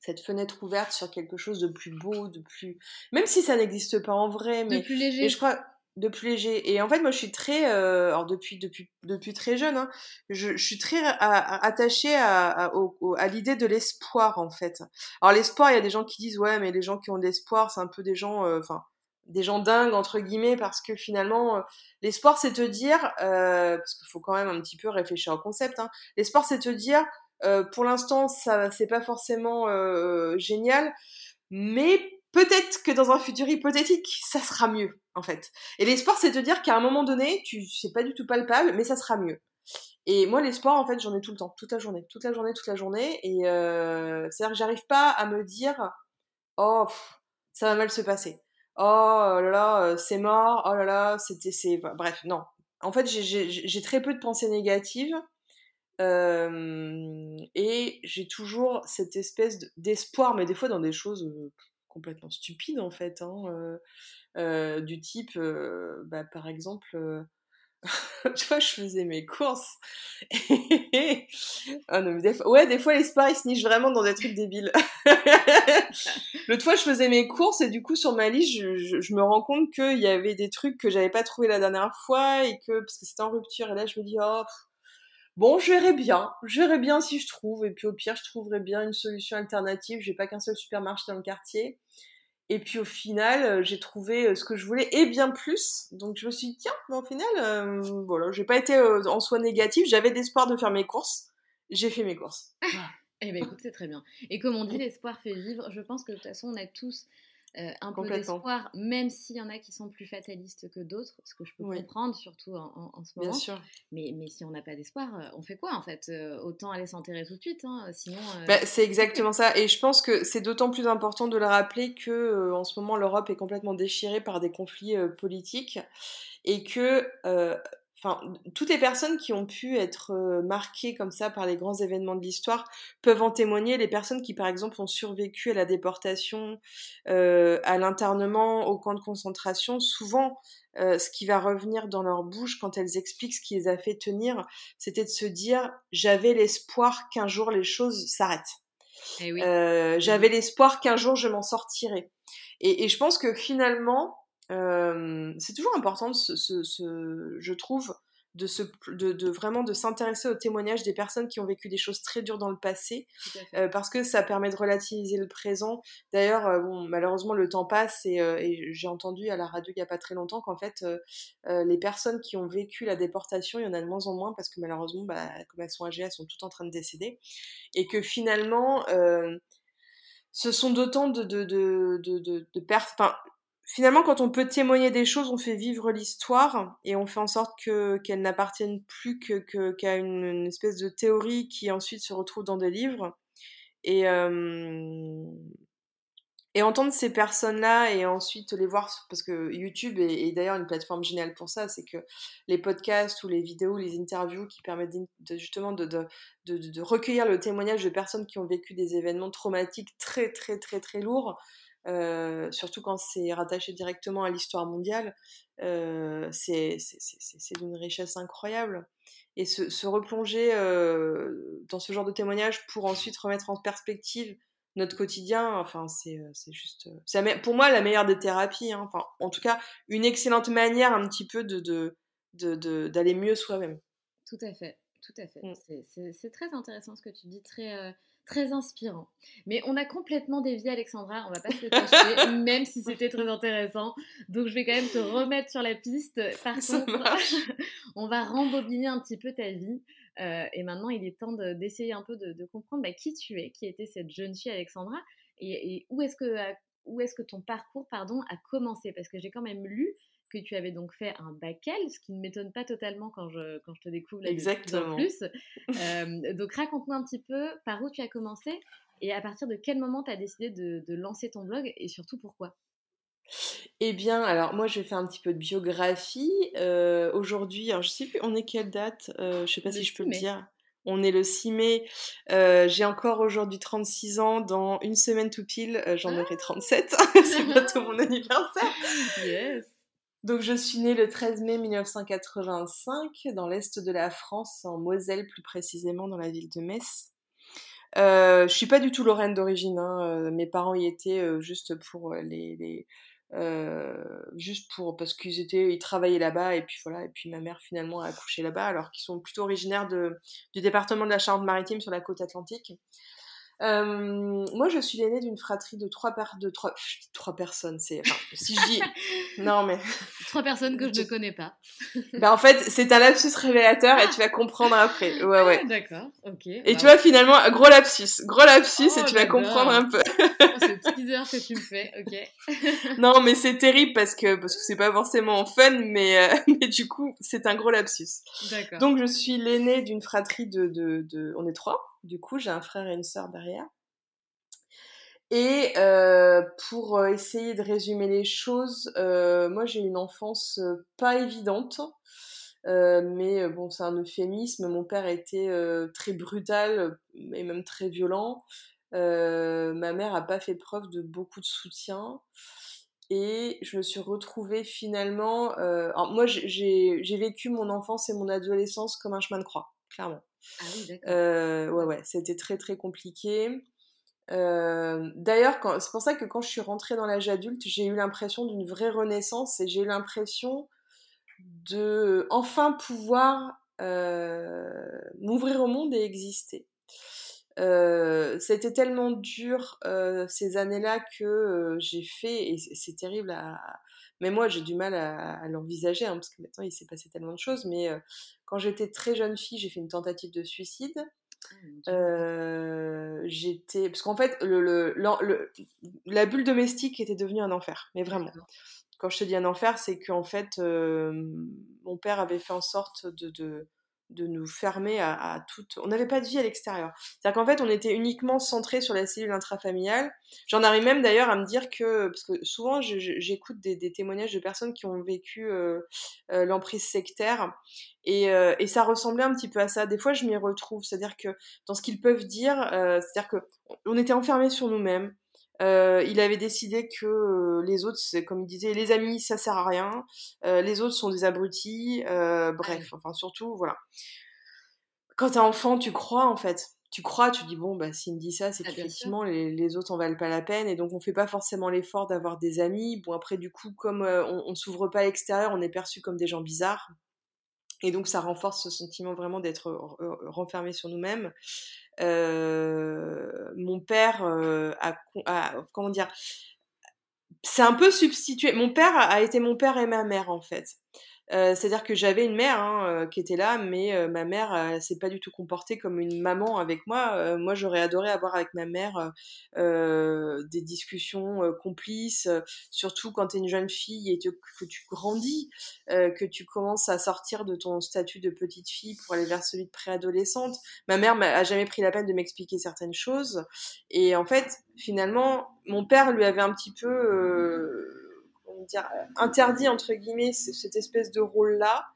cette fenêtre ouverte sur quelque chose de plus beau, de plus. Même si ça n'existe pas en vrai. Mais, de plus léger. Et je crois de plus léger. Et en fait, moi, je suis très, euh, alors depuis depuis depuis très jeune, hein, je, je, suis très attachée à, à, à l'idée de l'espoir en fait. Alors l'espoir, il y a des gens qui disent ouais, mais les gens qui ont de l'espoir, c'est un peu des gens, euh, enfin. des gens dingues entre guillemets parce que finalement euh, l'espoir c'est te dire parce qu'il faut quand même un petit peu réfléchir au concept hein, l'espoir c'est te dire pour l'instant ça c'est pas forcément génial mais peut-être que dans un futur hypothétique, ça sera mieux, en fait. Et l'espoir, c'est de dire qu'à un moment donné, tu c'est pas du tout palpable, mais ça sera mieux. Et moi, l'espoir, en fait, j'en ai tout le temps, toute la journée, toute la journée, toute la journée. Et euh, c'est-à-dire que j'arrive pas à me dire, oh, ça va mal se passer. Oh là là, c'est mort. Oh là là, c'était, c'est, bref, non. En fait, j'ai très peu de pensées négatives. et j'ai toujours cette espèce d'espoir, mais des fois dans des choses complètement stupides en fait, hein, du type, bah, par exemple, *laughs* tu vois, je faisais mes courses. *laughs* ah non, mais des fois... Ouais, des fois, l'espoir, il se niche vraiment dans des trucs débiles. *laughs* L'autre fois, je faisais mes courses et du coup, sur ma liste, je, je, me rends compte qu'il y avait des trucs que j'avais pas trouvé la dernière fois et que, parce que c'était en rupture, et là, je me dis, oh, bon, je verrai bien. Je verrai bien si je trouve. Et puis, au pire, je trouverai bien une solution alternative. J'ai pas qu'un seul supermarché dans le quartier. Et puis au final, euh, j'ai trouvé euh, ce que je voulais et bien plus. Donc je me suis dit, tiens, mais au final, euh, voilà, j'ai pas été en soi négative. J'avais l'espoir de faire mes courses. J'ai fait mes courses. *laughs* eh bien écoute, c'est très bien. Et comme on dit, l'espoir fait vivre. Je pense que de toute façon, on a tous euh, un peu d'espoir, même s'il y en a qui sont plus fatalistes que d'autres, ce que je peux comprendre, surtout en, ce moment. Bien sûr. Mais, mais si on n'a pas d'espoir, euh, on fait quoi en fait? Euh, Autant aller s'enterrer tout de suite, hein, sinon. Bah, c'est exactement ça. Et je pense que c'est d'autant plus important de le rappeler que en ce moment l'Europe est complètement déchirée par des conflits politiques et que enfin, toutes les personnes qui ont pu être marquées comme ça par les grands événements de l'histoire peuvent en témoigner. Les personnes qui, par exemple, ont survécu à la déportation, à l'internement, au camp de concentration, souvent, ce qui va revenir dans leur bouche quand elles expliquent ce qui les a fait tenir, c'était de se dire j'avais l'espoir qu'un jour les choses s'arrêtent. Eh mmh j'avais l'espoir qu'un jour je m'en sortirais. Et, et, je pense que finalement, c'est toujours important, je trouve, de, se, de, vraiment de s'intéresser aux témoignages des personnes qui ont vécu des choses très dures dans le passé, parce que ça permet de relativiser le présent. D'ailleurs, bon, malheureusement, le temps passe et, j'ai entendu à la radio il n'y a pas très longtemps qu'en fait, les personnes qui ont vécu la déportation, il y en a de moins en moins parce que malheureusement, bah, comme elles sont âgées, elles sont toutes en train de décéder, et que finalement ce sont d'autant de, de, de, de, de, Enfin, finalement, quand on peut témoigner des choses, on fait vivre l'histoire et on fait en sorte que qu'elle n'appartienne plus que, qu'à une, espèce de théorie qui ensuite se retrouve dans des livres. Et, et entendre ces personnes-là et ensuite les voir, parce que YouTube est, d'ailleurs une plateforme géniale pour ça, c'est que les podcasts ou les vidéos, les interviews qui permettent justement de, de, recueillir le témoignage de personnes qui ont vécu des événements traumatiques très très très très lourds, euh, surtout quand c'est rattaché directement à l'histoire mondiale, euh, c'est d'une richesse incroyable. Et se, se replonger euh, dans ce genre de témoignage pour ensuite remettre en perspective notre quotidien, enfin, c'est juste. pour moi la meilleure des thérapies, hein. enfin, en tout cas, une excellente manière un petit peu d'aller de, de, de, mieux soi-même. Tout à fait, tout à fait. Mm. C'est très intéressant ce que tu dis, très très inspirant. Mais on a complètement dévié Alexandra, on va pas se le cacher, *laughs* même si c'était très intéressant. Donc je vais quand même te remettre sur la piste. Par contre, *laughs* on va rembobiner un petit peu ta vie. Euh, et maintenant, il est temps d'essayer un peu de, comprendre bah, qui tu es, qui était cette jeune fille Alexandra, et, où est-ce que, où est-ce que ton parcours pardon, a commencé? Parce que j'ai quand même lu que tu avais donc fait un bac L, ce qui ne m'étonne pas totalement quand je, quand je te découvre là Exactement. plus. *laughs* Euh, donc raconte-moi un petit peu par où tu as commencé et à partir de quel moment tu as décidé de, de, lancer ton blog et surtout pourquoi? Eh bien, alors moi je vais faire un petit peu de biographie. Euh, aujourd'hui, je sais plus, on est quelle date euh, Je sais pas si je peux le dire. On est le 6 mai. j'ai encore aujourd'hui 36 ans. Dans une semaine tout pile, j'en aurai 37. Ah! *laughs* C'est bientôt mon *laughs* anniversaire. Yes. Donc je suis née le 13 mai 1985 dans l'est de la France, en Moselle plus précisément dans la ville de Metz. Euh, je suis pas du tout lorraine d'origine. Hein. Euh, mes parents y étaient euh, juste pour les, euh, juste pour parce qu'ils étaient ils travaillaient là-bas et puis voilà et puis ma mère finalement a accouché là-bas alors qu'ils sont plutôt originaires du département de la Charente-Maritime sur la côte atlantique. Euh, moi, je suis l'aînée d'une fratrie de trois, de trois, trois personnes. C'est, enfin, si je dis, *laughs* non mais, Trois personnes que je ne connais pas. *laughs* ben, en fait, c'est un lapsus révélateur et tu vas comprendre après. Ouais, ouais. Ah, D'accord, ok. Et tu vois, finalement, gros lapsus. Gros lapsus et oh, tu vas comprendre un peu. oh, c'est teaser que tu me fais, ok. *laughs* non, mais c'est terrible parce que parce que c'est pas forcément fun, mais, euh, mais du coup, c'est un gros lapsus. D'accord. Donc, je suis l'aînée d'une fratrie de, de, de... On est trois. Du coup, j'ai un frère et une sœur derrière. Et euh, pour euh, essayer de résumer les choses, euh, moi j'ai une enfance pas évidente, mais bon c'est un euphémisme. Mon père était très brutal et même très violent. ma mère a pas fait preuve de beaucoup de soutien. Et je me suis retrouvée finalement. Alors moi j'ai vécu mon enfance et mon adolescence comme un chemin de croix, clairement. Ah d'accord. ouais, ouais, c'était très très compliqué. Euh, D'ailleurs, c'est pour ça que quand je suis rentrée dans l'âge adulte, j'ai eu l'impression d'une vraie renaissance et j'ai eu l'impression de enfin pouvoir euh, m'ouvrir au monde et exister. Euh, C'était tellement dur euh, ces années-là que euh, j'ai fait, et c'est terrible à... Mais moi, j'ai du mal à, à l'envisager, hein, parce que maintenant, il s'est passé tellement de choses. Mais euh, quand j'étais très jeune fille, j'ai fait une tentative de suicide. Euh, j'étais parce qu'en fait le, le, le, la bulle domestique était devenue un enfer mais vraiment quand je te dis un enfer c'est qu'en fait euh, mon père avait fait en sorte de, de de nous fermer à, à toute. On n'avait pas de vie à l'extérieur. C'est-à-dire qu'en fait, on était uniquement centré sur la cellule intrafamiliale. J'en arrive même d'ailleurs à me dire que, parce que souvent j'écoute des, témoignages de personnes qui ont vécu euh, euh, l'emprise sectaire, et, euh, et, ça ressemblait un petit peu à ça. Des fois, je m'y retrouve. C'est-à-dire que dans ce qu'ils peuvent dire, c'est-à-dire que on était enfermés sur nous-mêmes. Euh, il avait décidé que euh, les autres, c'est comme il disait, les amis, ça sert à rien. Euh, les autres sont des abrutis. Bref, enfin surtout, voilà. Quand t'es enfant, tu crois en fait. Tu crois, tu dis bon bah s'il me dit ça, c'est ah, qu'effectivement les, les, autres en valent pas la peine et donc on fait pas forcément l'effort d'avoir des amis. Bon après du coup comme on, on s'ouvre pas à l'extérieur, on est perçu comme des gens bizarres. Et donc ça renforce ce sentiment vraiment d'être renfermé sur nous-mêmes. Euh, mon père euh, a, a, comment dire, c'est un peu substitué. Mon père a été mon père et ma mère en fait. Euh, c'est-à-dire que j'avais une mère hein, euh, qui était là, mais euh, ma mère euh, s'est pas du tout comportée comme une maman avec moi. moi, j'aurais adoré avoir avec ma mère des discussions complices, surtout quand tu es une jeune fille et que tu grandis, que tu commences à sortir de ton statut de petite fille pour aller vers celui de préadolescente. Ma mère a jamais pris la peine de m'expliquer certaines choses, et en fait, finalement, mon père lui avait un petit peu dire, interdit entre guillemets cette espèce de rôle-là.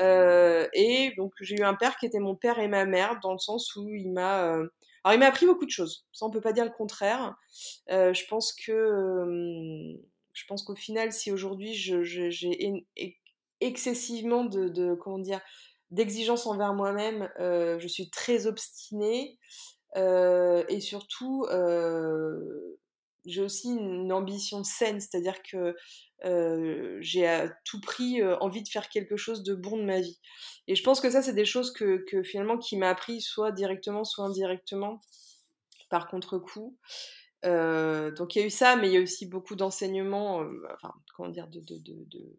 Euh, et donc j'ai eu un père qui était mon père et ma mère dans le sens où il m'a, euh... alors il m'a appris beaucoup de choses. Ça on peut pas dire le contraire. Euh, je pense que, euh, je pense qu'au final, si aujourd'hui j'ai excessivement de, comment dire d'exigence envers moi-même, euh, je suis très obstinée. Euh, et surtout, euh, j'ai aussi une ambition saine, c'est-à-dire que euh, j'ai à tout prix euh, envie de faire quelque chose de bon de ma vie. Et je pense que ça, c'est des choses que, finalement qui m'a appris soit directement, soit indirectement, par contre-coup. Euh, donc il y a eu ça, mais il y a aussi beaucoup d'enseignements, enfin comment dire,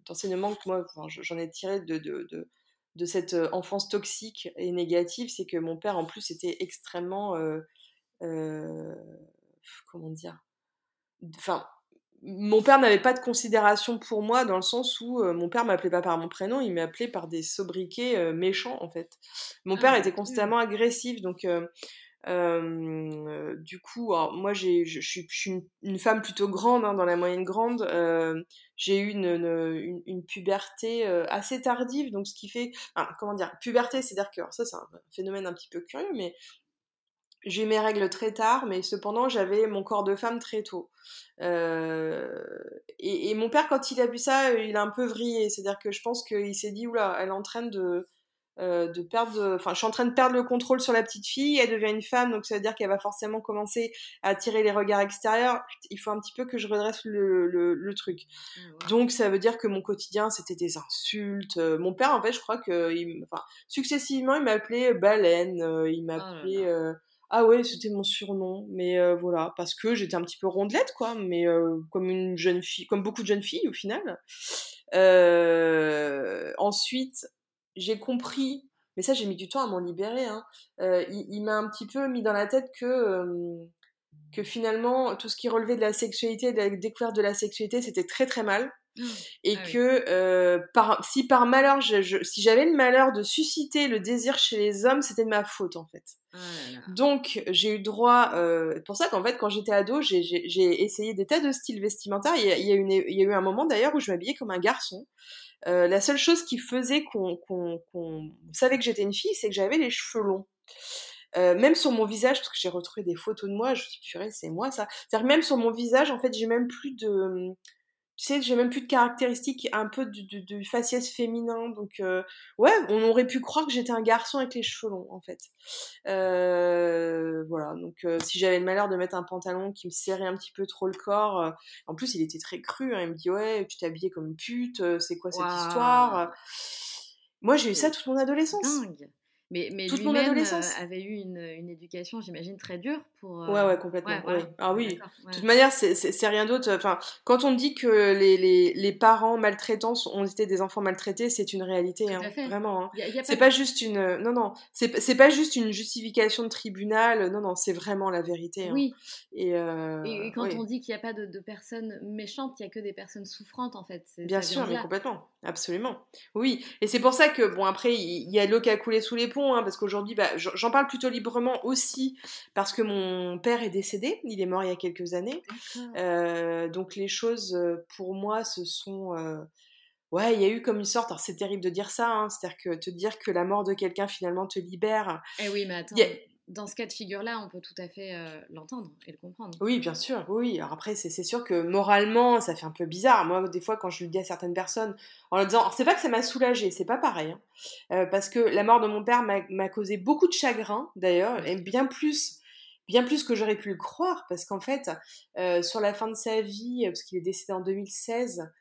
d'enseignements de, de, de, que moi j'en ai tiré de, cette enfance toxique et négative, c'est que mon père en plus était extrêmement, comment dire, enfin, mon père n'avait pas de considération pour moi dans le sens où euh, mon père m'appelait pas par mon prénom, il m'appelait par des sobriquets euh, méchants en fait. Mon ah, père était constamment agressif, donc euh, du coup, alors, moi je, suis, une, une, femme plutôt grande, hein, dans la moyenne grande. j'ai eu une, une, une, puberté assez tardive, donc ce qui fait, enfin, comment dire, puberté, c'est-à-dire que ça c'est un phénomène un petit peu curieux, mais j'ai mes règles très tard, mais cependant j'avais mon corps de femme très tôt. Euh, et, et, mon père, quand il a vu ça, il a un peu vrillé. C'est-à-dire que je pense qu'il s'est dit oula, elle est en train de euh, de perdre, enfin, je suis en train de perdre le contrôle sur la petite fille. Elle devient une femme, donc ça veut dire qu'elle va forcément commencer à attirer les regards extérieurs. Il faut un petit peu que je redresse le, le, le truc. Mmh, donc ça veut dire que mon quotidien, c'était des insultes. Euh, mon père, en fait, je crois que, il, enfin, successivement, il m'appelait baleine, euh, il m'appelait. Oh ah ouais, c'était mon surnom, mais euh, voilà, parce que j'étais un petit peu rondelette, quoi, mais euh, comme une jeune fille, comme beaucoup de jeunes filles au final. ensuite, j'ai compris, mais ça j'ai mis du temps à m'en libérer, hein, il, il m'a un petit peu mis dans la tête que que finalement tout ce qui relevait de la sexualité, de la découverte de la sexualité, c'était très très mal. Et ah que euh, par, si par malheur, si j'avais le malheur de susciter le désir chez les hommes, c'était de ma faute en fait. Ah Donc j'ai eu droit, euh, pour ça qu'en fait quand j'étais ado, j'ai essayé des tas de styles vestimentaires. Il y a, il y a, une, il y a eu un moment d'ailleurs où je m'habillais comme un garçon. Euh, la seule chose qui faisait qu'on savait que j'étais une fille, c'est que j'avais les cheveux longs. Euh, même sur mon visage, parce que j'ai retrouvé des photos de moi, je me suis dit, purée, c'est moi ça. C'est-à-dire même sur mon visage, en fait, j'ai même plus de tu sais, j'ai même plus de caractéristiques un peu du, faciès féminin. Donc, euh, ouais, on aurait pu croire que j'étais un garçon avec les cheveux longs, en fait. Euh, voilà, donc euh, si j'avais le malheur de mettre un pantalon qui me serrait un petit peu trop le corps, en plus, il était très cru. Hein, il me dit, ouais, tu t'es habillée comme une pute, c'est quoi cette histoire? Moi, j'ai eu ça toute mon adolescence. Dingue. Mais, mais Toute mon adolescence. avait eu une, une éducation, j'imagine, très dure pour. Ouais, ouais, complètement. Ah oui. De toute manière, c'est rien d'autre. Enfin, quand on dit que les, les, les, parents maltraitants ont été des enfants maltraités, c'est une réalité, hein, vraiment. Hein. C'est pas, juste une. Non, non. C'est pas juste une justification de tribunal. Non, non, c'est vraiment la vérité. Hein. Oui. Et, euh, et, quand on dit qu'il n'y a pas de, de, personnes méchantes, il n'y a que des personnes souffrantes, en fait. Bien sûr, mais complètement. Absolument. Oui. Et c'est pour ça que, bon, après, il y, a l'eau qui a coulé sous les Hein, parce qu'aujourd'hui, bah, j'en parle plutôt librement aussi parce que mon père est décédé, il est mort il y a quelques années. Euh, donc les choses, euh, pour moi, se sont... Euh, ouais, il y a eu comme une sorte, alors c'est terrible de dire ça, hein, c'est-à-dire que te dire que la mort de quelqu'un finalement te libère. Eh oui, mais attends dans ce cas de figure-là, on peut tout à fait euh, l'entendre et le comprendre. Oui, bien sûr, oui. Alors après, c'est sûr que moralement, ça fait un peu bizarre. Moi, des fois, quand je le dis à certaines personnes, en leur disant, c'est pas que ça m'a soulagé, c'est pas pareil. Hein. Euh, parce que la mort de mon père m'a causé beaucoup de chagrin, d'ailleurs, et bien plus bien plus que j'aurais pu le croire, parce qu'en fait, euh, sur la fin de sa vie, parce qu'il est décédé en 2016,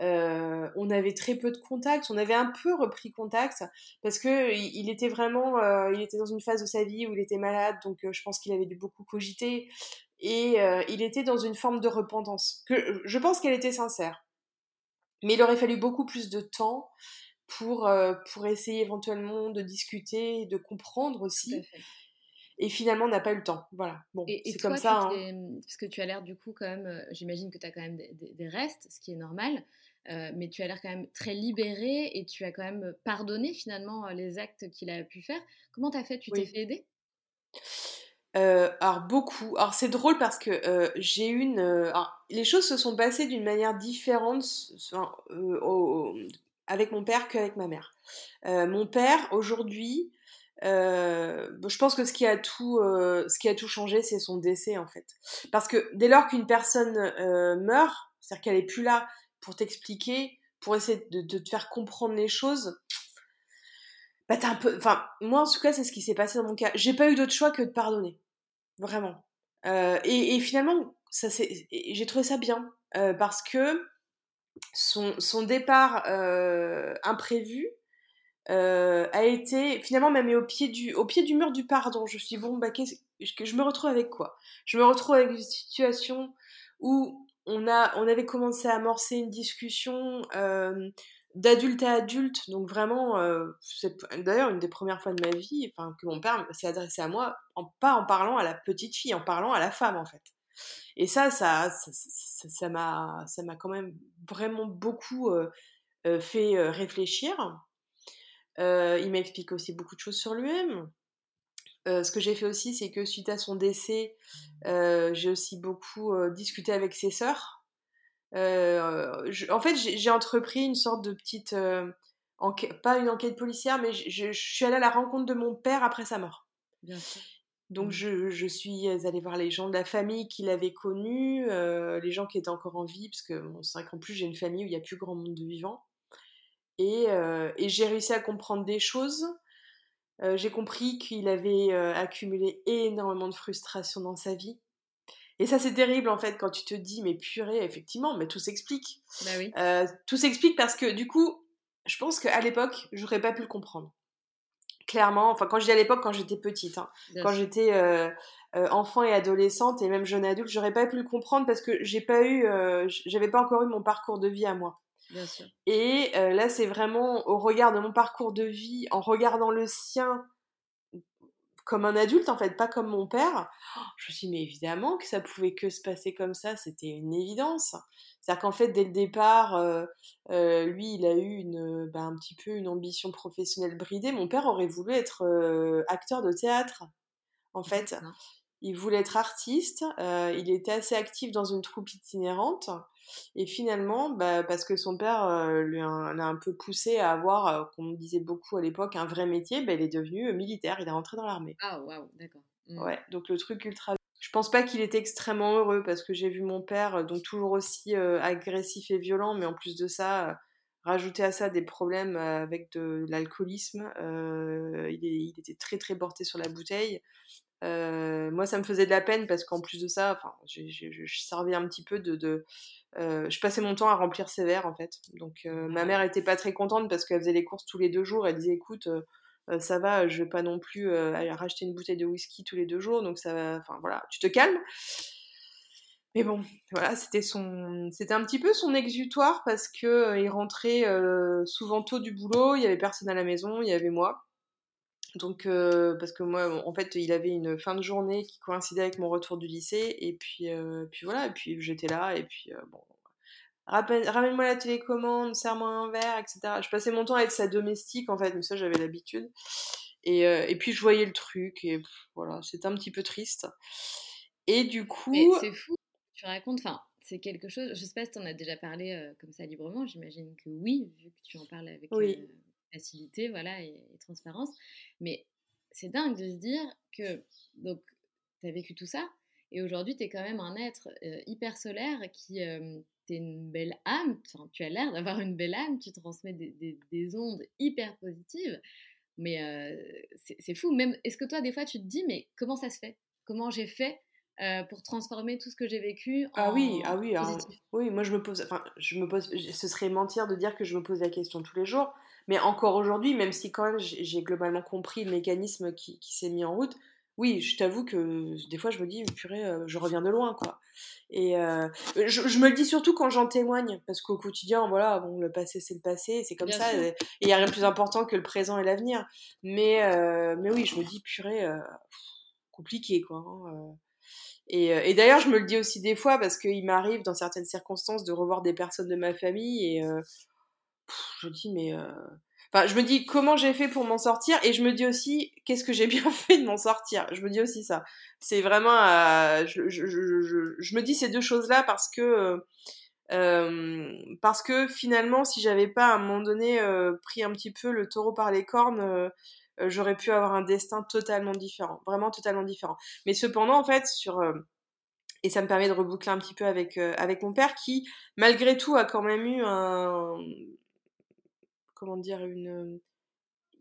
euh, on avait très peu de contacts, on avait un peu repris contact parce que il, était vraiment, euh, il était dans une phase de sa vie où il était malade, donc euh, je pense qu'il avait dû beaucoup cogiter et il était dans une forme de repentance que je pense qu'elle était sincère, mais il aurait fallu beaucoup plus de temps pour pour essayer éventuellement de discuter, de comprendre aussi. Et finalement, on n'a pas eu le temps. Voilà. Bon, c'est comme ça. Hein. Parce que tu as l'air, du coup, quand même, j'imagine que tu as quand même des, restes, ce qui est normal. Euh, mais tu as l'air quand même très libéré et tu as quand même pardonné finalement euh, les actes qu'il a pu faire. Comment t'as fait? Tu t'es fait aider? Euh, alors beaucoup. Alors c'est drôle parce que j'ai une. Alors, les choses se sont passées d'une manière différente avec mon père qu'avec ma mère. mon père aujourd'hui, je pense que ce qui a tout, ce qui a tout changé, c'est son décès en fait. Parce que dès lors qu'une personne meurt, c'est-à-dire qu'elle est plus là, pour t'expliquer, pour essayer de, te faire comprendre les choses, bah t'as un peu. Enfin, moi en tout cas, c'est ce qui s'est passé dans mon cas. J'ai pas eu d'autre choix que de pardonner. Vraiment. Euh, et, finalement, ça j'ai trouvé ça bien. Euh, parce que son, son départ euh, imprévu a été finalement même au pied, du, au pied du mur du pardon. Je me suis dit, bon, bah, qu'est-ce que je me retrouve avec quoi? Je me retrouve avec une situation où on, avait commencé à amorcer une discussion euh, d'adulte à adulte, donc vraiment, euh, c'est d'ailleurs une des premières fois de ma vie enfin, que mon père s'est adressé à moi, pas en parlant à la petite fille, en parlant à la femme en fait. Et ça, ça, ça, m'a, ça m'a quand même vraiment beaucoup euh, fait réfléchir. il m'explique aussi beaucoup de choses sur lui-même. Euh, ce que j'ai fait aussi, c'est que suite à son décès, euh, j'ai aussi beaucoup euh, discuté avec ses sœurs. en fait, j'ai entrepris une sorte de petite, pas une enquête policière, mais je suis allée à la rencontre de mon père après sa mort. Donc mmh. je, suis allée voir les gens de la famille qui l'avaient connu, les gens qui étaient encore en vie, parce que bon, qu'en plus j'ai une famille où il n'y a plus grand monde de vivants. Et, et j'ai réussi à comprendre des choses euh, j'ai compris qu'il avait euh, accumulé énormément de frustration dans sa vie. Et ça, c'est terrible en fait quand tu te dis, mais purée, effectivement, mais tout s'explique. Bah oui. Euh, tout s'explique parce que du coup, je pense qu'à l'époque, j'aurais pas pu le comprendre. Clairement, enfin, quand je dis à l'époque, quand j'étais petite, hein, quand j'étais enfant et adolescente et même jeune adulte, j'aurais pas pu le comprendre parce que j'ai pas eu, j'avais pas encore eu mon parcours de vie à moi. Bien sûr. Et là, c'est vraiment au regard de mon parcours de vie, en regardant le sien comme un adulte, en fait, pas comme mon père. Je me suis dit, mais évidemment que ça pouvait que se passer comme ça, c'était une évidence. C'est-à-dire qu'en fait, dès le départ, lui, il a eu une, bah, un petit peu une ambition professionnelle bridée. Mon père aurait voulu être acteur de théâtre, en fait. Il voulait être artiste, euh, il était assez actif dans une troupe itinérante, et finalement, bah, parce que son père euh, l'a un peu poussé à avoir, euh, comme on disait beaucoup à l'époque, un vrai métier, bah, il est devenu militaire, il est rentré dans l'armée. Ah waouh, d'accord. Mmh. Ouais, donc le truc ultra. Je pense pas qu'il était extrêmement heureux parce que j'ai vu mon père, donc toujours aussi agressif et violent, mais en plus de ça, rajouter à ça des problèmes avec de, l'alcoolisme. il, il, était très très porté sur la bouteille. Euh, moi, ça me faisait de la peine parce qu'en plus de ça, enfin, je servais un petit peu de. Euh, je passais mon temps à remplir ses verres en fait. Donc euh, ma mère était pas très contente parce qu'elle faisait les courses tous les deux jours. Elle disait écoute, ça va, je vais pas non plus aller racheter une bouteille de whisky tous les deux jours. Donc ça va. Enfin voilà, tu te calmes. Mais bon, voilà, c'était son, c'était un petit peu son exutoire parce que il rentrait souvent tôt du boulot, il y avait personne à la maison, il y avait moi. Donc, euh, parce que moi, en fait, il avait une fin de journée qui coïncidait avec mon retour du lycée, et puis, euh, puis voilà, et puis j'étais là, et puis euh, bon, ramène-moi la télécommande, serre-moi un verre, etc. Je passais mon temps à être sa domestique, en fait, mais ça, j'avais l'habitude. Et, et, puis, je voyais le truc, et voilà, c'était un petit peu triste. Et du coup. C'est fou, tu racontes, enfin, c'est quelque chose, je sais pas si tu en as déjà parlé comme ça librement, j'imagine que oui, vu que tu en parles avec. Oui facilité voilà, et, transparence. Mais c'est dingue de se dire que donc tu as vécu tout ça et aujourd'hui tu es quand même un être euh, hyper solaire qui euh, tu une belle âme, tu as l'air d'avoir une belle âme, tu transmets des, des, ondes hyper positives. Mais euh, c'est fou. Même, est-ce que toi, des fois, tu te dis, mais comment ça se fait? Comment j'ai fait pour transformer tout ce que j'ai vécu en Ah oui, ah oui, ah oui. Moi, je me pose, enfin, je me pose. Ce serait mentir de dire que je me pose la question tous les jours. Mais encore aujourd'hui, même si quand même j'ai globalement compris le mécanisme qui, s'est mis en route, oui, je t'avoue que des fois je me dis, purée, euh, je reviens de loin, quoi. Et euh, je, me le dis surtout quand j'en témoigne, parce qu'au quotidien, voilà, bon, le passé c'est le passé, c'est comme ça, et il n'y a rien de plus important que le présent et l'avenir. Mais, euh, mais oui, je me dis, purée, compliqué, quoi. Hein, et, et d'ailleurs, je me le dis aussi des fois, parce qu'il m'arrive dans certaines circonstances de revoir des personnes de ma famille, et je dis, mais. Euh, enfin, je me dis comment j'ai fait pour m'en sortir et je me dis aussi qu'est-ce que j'ai bien *laughs* fait de m'en sortir? Je me dis aussi ça. C'est vraiment. Euh, je, me dis ces deux choses-là parce que. Euh, parce que finalement, si j'avais pas à un moment donné pris un petit peu le taureau par les cornes, j'aurais pu avoir un destin totalement différent. Vraiment totalement différent. Mais cependant, en fait, sur et ça me permet de reboucler un petit peu avec, avec mon père qui, malgré tout, a quand même eu un, comment dire, une.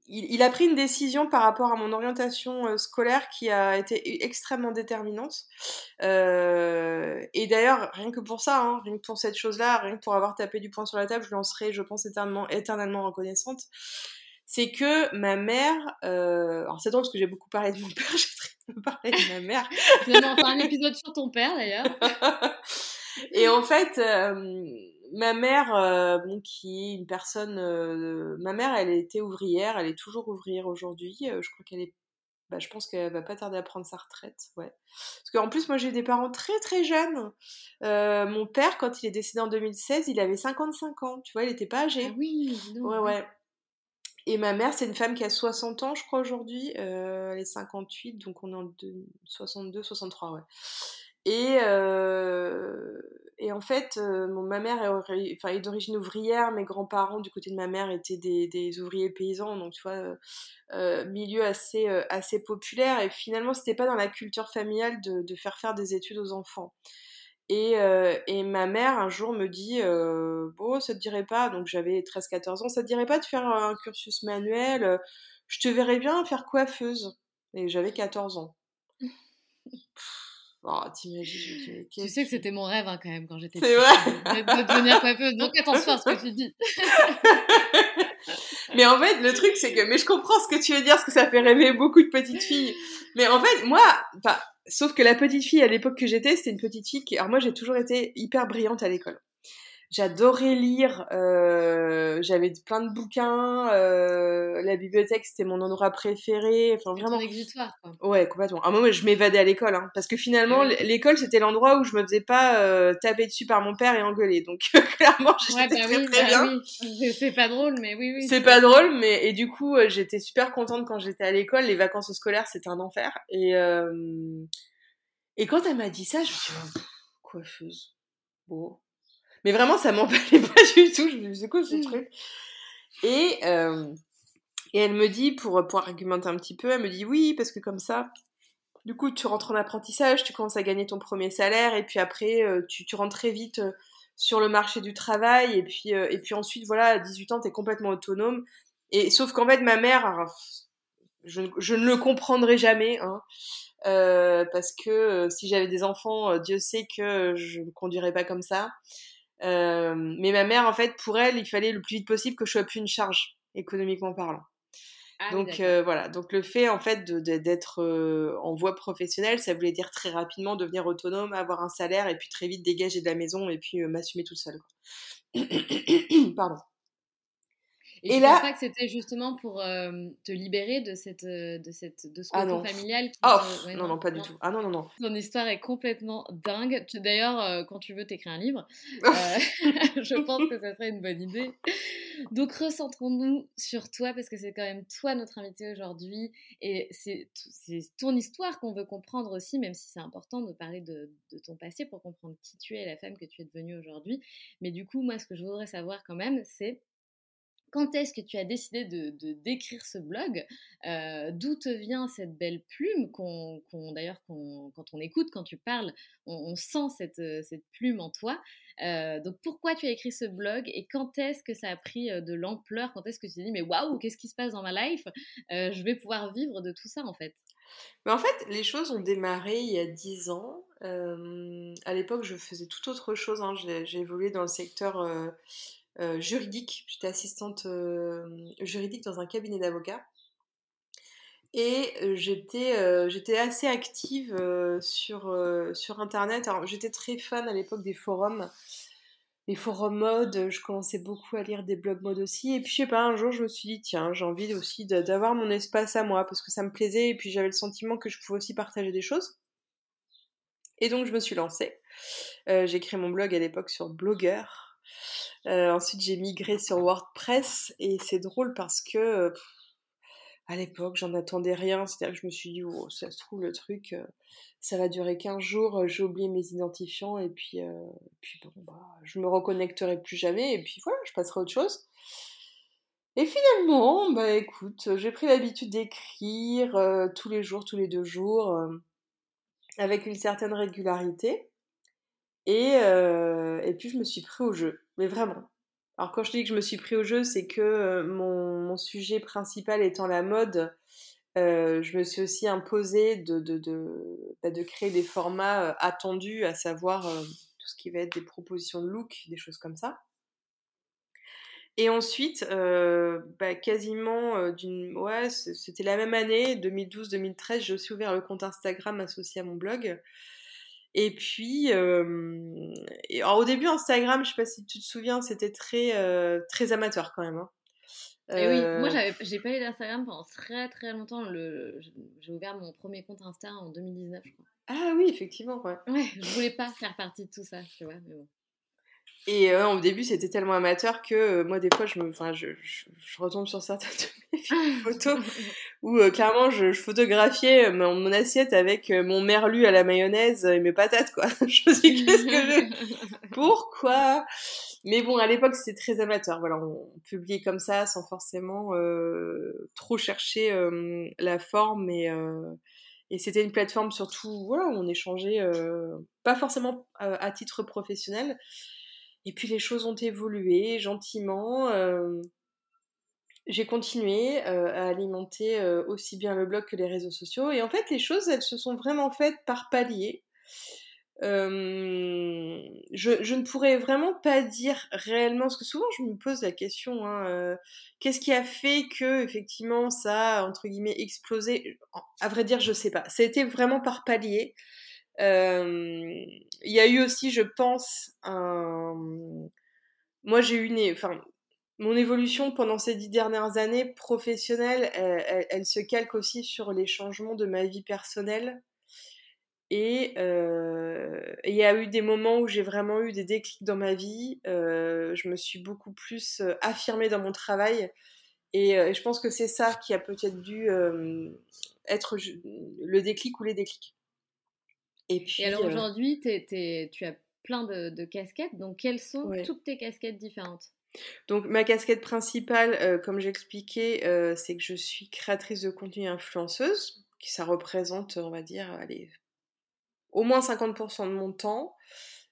Il, a pris une décision par rapport à mon orientation scolaire qui a été extrêmement déterminante. Euh, et d'ailleurs, rien que pour ça, hein, rien que pour cette chose-là, rien que pour avoir tapé du poing sur la table, je lui en serai, je pense, éternellement, éternellement reconnaissante. C'est que ma mère, euh, alors c'est drôle parce que j'ai beaucoup parlé de mon *laughs* père, j'ai très peu parlé de ma mère. *laughs* On un épisode sur ton père d'ailleurs. *laughs* et en fait, ma mère, euh, bon, qui est une personne, euh, ma mère, elle était ouvrière, elle est toujours ouvrière aujourd'hui. Euh, je crois qu'elle est, bah, je pense qu'elle va pas tarder à prendre sa retraite, ouais. Parce qu'en plus, moi, j'ai des parents très très jeunes. mon père, quand il est décédé en 2016, il avait 55 ans. Tu vois, il était pas âgé. Ah oui. ouais, ouais. Et ma mère, c'est une femme qui a 60 ans, je crois, aujourd'hui. elle est 58, donc on est en 62, 63, ouais. Et, euh, et en fait, euh, ma mère est, d'origine ouvrière, mes grands-parents du côté de ma mère étaient des, ouvriers paysans, donc tu vois, euh, milieu assez, assez populaire. Et finalement, c'était pas dans la culture familiale de, faire faire des études aux enfants. Et, et ma mère, un jour, me dit Bon, ça te dirait pas, donc j'avais 13-14 ans, ça te dirait pas de faire un cursus manuel? Je te verrais bien faire coiffeuse. Et j'avais 14 ans. Oh, t'imagines, Tu sais que c'était mon rêve hein, quand même quand j'étais C'est vrai? de, devenir coiffeuse. Donc attention à ce que tu dis. *laughs* mais en fait, le truc, c'est que. Mais je comprends ce que tu veux dire, parce que ça fait rêver beaucoup de petites filles. Mais en fait, moi. Enfin, sauf que la petite fille à l'époque que j'étais, c'était une petite fille qui. Alors moi, j'ai toujours été hyper brillante à l'école. J'adorais lire. Euh, j'avais plein de bouquins. Euh, la bibliothèque, c'était mon endroit préféré. Enfin, vraiment. Ton exutoire, quoi. Ouais, complètement. À un moment, je m'évadais à l'école. Hein, parce que finalement, l'école, c'était l'endroit où je me faisais pas euh, taper dessus par mon père et engueuler. Donc, *laughs* clairement, j'étais ouais, bah très, oui, très bah bien. Oui. C'est pas drôle, mais oui, oui. C'est pas drôle, mais. Et du coup, j'étais super contente quand j'étais à l'école. Les vacances scolaires, c'était un enfer. Et, et quand elle m'a dit ça, je me suis dit, coiffeuse. Bon mais vraiment, ça m'emballait *laughs* pas du tout. Je me disais, c'est quoi ce mmh. truc? Et, euh, et elle me dit, pour, pour argumenter un petit peu, elle me dit oui, parce que comme ça, du coup, tu rentres en apprentissage, tu commences à gagner ton premier salaire, et puis après, euh, tu, tu rentres très vite euh, sur le marché du travail, et puis, et puis ensuite, voilà, à 18 ans, tu es complètement autonome. Et sauf qu'en fait, ma mère, je, je, ne le comprendrai jamais, hein, parce que si j'avais des enfants, Dieu sait que je ne conduirais pas comme ça. Euh, mais ma mère, en fait, pour elle, il fallait le plus vite possible que je sois plus une charge, économiquement parlant. Ah donc euh, voilà, donc le fait en fait d'être euh, en voie professionnelle, ça voulait dire très rapidement devenir autonome, avoir un salaire et puis très vite dégager de la maison et puis m'assumer toute seule. *coughs* Pardon. Et, là, pas que c'était justement pour euh, te libérer de cette euh, de cette de ce ah familial oh, non, non, pas du tout. Ah non non non. Ton histoire est complètement dingue. D'ailleurs, euh, quand tu veux t'écrire un livre, *laughs* *laughs* je pense que ça serait une bonne idée. Donc recentrons-nous sur toi parce que c'est quand même toi notre invité aujourd'hui et c'est ton histoire qu'on veut comprendre aussi, même si c'est important de parler de, de ton passé pour comprendre qui tu es et la femme que tu es devenue aujourd'hui. Mais du coup, moi, ce que je voudrais savoir quand même, c'est quand est-ce que tu as décidé de, d'écrire ce blog euh, D'où te vient cette belle plume qu'on, D'ailleurs, quand on écoute, quand tu parles, on, sent cette, euh, cette, plume en toi. Euh, donc, pourquoi tu as écrit ce blog et quand est-ce que ça a pris de l'ampleur? Quand est-ce que tu t'es dit, mais waouh, qu'est-ce qui se passe dans ma life? Je vais pouvoir vivre de tout ça, en fait. Mais en fait, les choses ont démarré il y a dix ans. à l'époque, je faisais tout autre chose. Hein. J'ai, évolué dans le secteur juridique. J'étais assistante euh, juridique dans un cabinet d'avocats. Et euh, j'étais, j'étais assez active sur, sur Internet. J'étais très fan à l'époque des forums. Les forums mode, je commençais beaucoup à lire des blogs mode aussi. Et puis, je sais pas, un jour, je me suis dit, tiens, j'ai envie aussi d'avoir mon espace à moi parce que ça me plaisait. Et puis, j'avais le sentiment que je pouvais aussi partager des choses. Et donc, je me suis lancée. j'ai créé mon blog à l'époque sur Blogger. Euh, ensuite, j'ai migré sur WordPress et c'est drôle parce que euh, à l'époque, j'en attendais rien. C'est-à-dire que je me suis dit, oh, ça se trouve, le truc, euh, ça va durer 15 jours, j'ai oublié mes identifiants et puis, puis bon, bah, je me reconnecterai plus jamais et puis voilà, je passerai à autre chose. Et finalement, bah écoute, j'ai pris l'habitude d'écrire tous les jours, tous les deux jours, avec une certaine régularité. Et, et puis je me suis pris au jeu mais vraiment. Alors quand je dis que je me suis pris au jeu, c'est que euh, mon, sujet principal étant la mode, euh, je me suis aussi imposé de, de, de, bah, de créer des formats euh, attendus, à savoir tout ce qui va être des propositions de look, des choses comme ça. Et ensuite, bah, quasiment d'une... Ouais, c'était la même année, 2012-2013, j'ai aussi ouvert le compte Instagram associé à mon blog. Et puis, alors au début, Instagram, je sais pas si tu te souviens, c'était très, très amateur quand même. Hein. Et oui, moi j'ai pas eu d'Instagram pendant très très longtemps. J'ai ouvert mon premier compte Insta en 2019, je crois. Ah oui, effectivement, ouais. Ouais, je voulais pas faire partie de tout ça, tu vois, mais bon. Et euh, au début, c'était tellement amateur que euh, moi, des fois, je, me, enfin, je, je, retombe sur certaines *laughs* photos où euh, clairement, je, photographiais mon, mon, assiette avec mon merlu à la mayonnaise et mes patates, quoi. *laughs* je me suis dit, qu'est-ce que je. *laughs* Pourquoi? Mais bon, à l'époque, c'était très amateur. Voilà, on, publiait comme ça sans forcément trop chercher la forme et. Et c'était une plateforme surtout voilà, où on échangeait, pas forcément à titre professionnel, et puis les choses ont évolué gentiment. Euh, j'ai continué euh, à alimenter euh, aussi bien le blog que les réseaux sociaux. Et en fait, les choses, elles se sont vraiment faites par paliers. Je, ne pourrais vraiment pas dire réellement, parce que souvent je me pose la question, hein, qu'est-ce qui a fait que effectivement ça a entre guillemets explosé? À vrai dire, je sais pas. Été vraiment par paliers. Il y a eu aussi, je pense, moi, j'ai eu une, enfin, mon évolution pendant ces dix dernières années professionnelles, elle, se calque aussi sur les changements de ma vie personnelle. Et il y a eu des moments où j'ai vraiment eu des déclics dans ma vie. je me suis beaucoup plus affirmée dans mon travail. Et, je pense que c'est ça qui a peut-être dû être le déclic ou les déclics. Et, puis, alors aujourd'hui, tu as plein de, casquettes. Donc, quelles sont toutes tes casquettes différentes? Donc ma casquette principale, comme j'expliquais, c'est que je suis créatrice de contenu influenceuse, qui ça représente, on va dire, allez, au moins 50% de mon temps,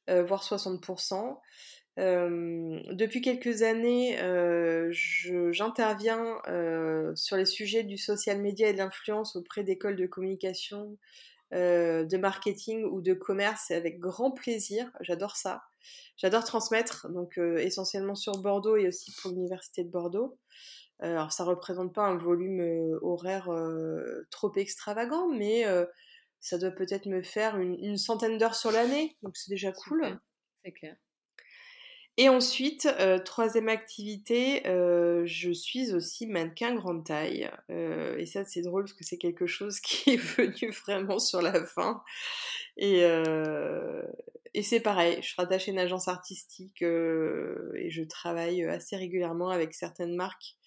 euh, voire 60%. Euh, depuis quelques années, euh, j'interviens sur les sujets du social media et de l'influence auprès d'écoles de communication, de marketing ou de commerce avec grand plaisir. J'adore ça. J'adore transmettre, donc essentiellement sur Bordeaux et aussi pour l'université de Bordeaux. alors ça représente pas un volume horaire trop extravagant, mais ça doit peut-être me faire une, centaine d'heures sur l'année, donc c'est déjà cool. C'est clair. Et ensuite, euh, troisième activité, euh, je suis aussi mannequin grande taille. Euh, et ça, c'est drôle parce que c'est quelque chose *laughs* qui est venu vraiment sur la fin. Et, et c'est pareil, je suis rattachée à une agence artistique et je travaille assez régulièrement avec certaines marques.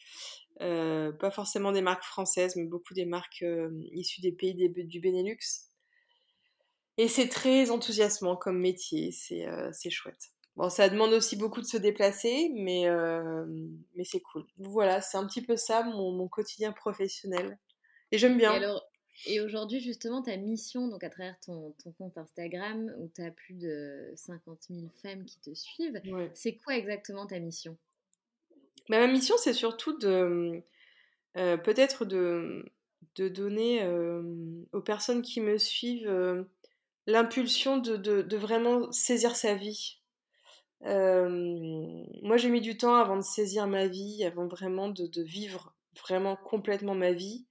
pas forcément des marques françaises, mais beaucoup des marques issues des pays du Benelux. Et c'est très enthousiasmant comme métier, c'est chouette. Bon, ça demande aussi beaucoup de se déplacer, mais, euh, mais c'est cool. Voilà, c'est un petit peu ça mon, mon quotidien professionnel. Et j'aime bien. Et, alors, et aujourd'hui, justement, ta mission, donc à travers ton, ton compte Instagram, où tu as plus de 50 000 femmes qui te suivent, c'est quoi exactement ta mission? Bah, Ma mission, c'est surtout de euh, peut-être de, de donner euh, aux personnes qui me suivent l'impulsion de, de, de, vraiment saisir sa vie moi, j'ai mis du temps avant de saisir ma vie, avant vraiment de, vivre vraiment complètement ma vie.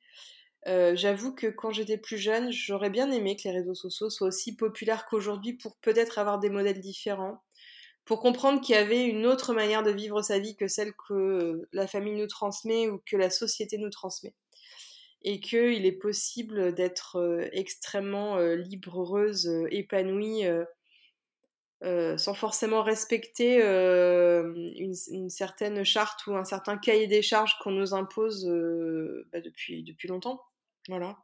J'avoue que quand j'étais plus jeune, j'aurais bien aimé que les réseaux sociaux soient aussi populaires qu'aujourd'hui pour peut-être avoir des modèles différents, pour comprendre qu'il y avait une autre manière de vivre sa vie que celle que la famille nous transmet ou que la société nous transmet. Et qu'il est possible d'être extrêmement libre, heureuse, épanouie euh, sans forcément respecter euh, une, certaine charte ou un certain cahier des charges qu'on nous impose euh, bah, depuis, depuis longtemps. Voilà.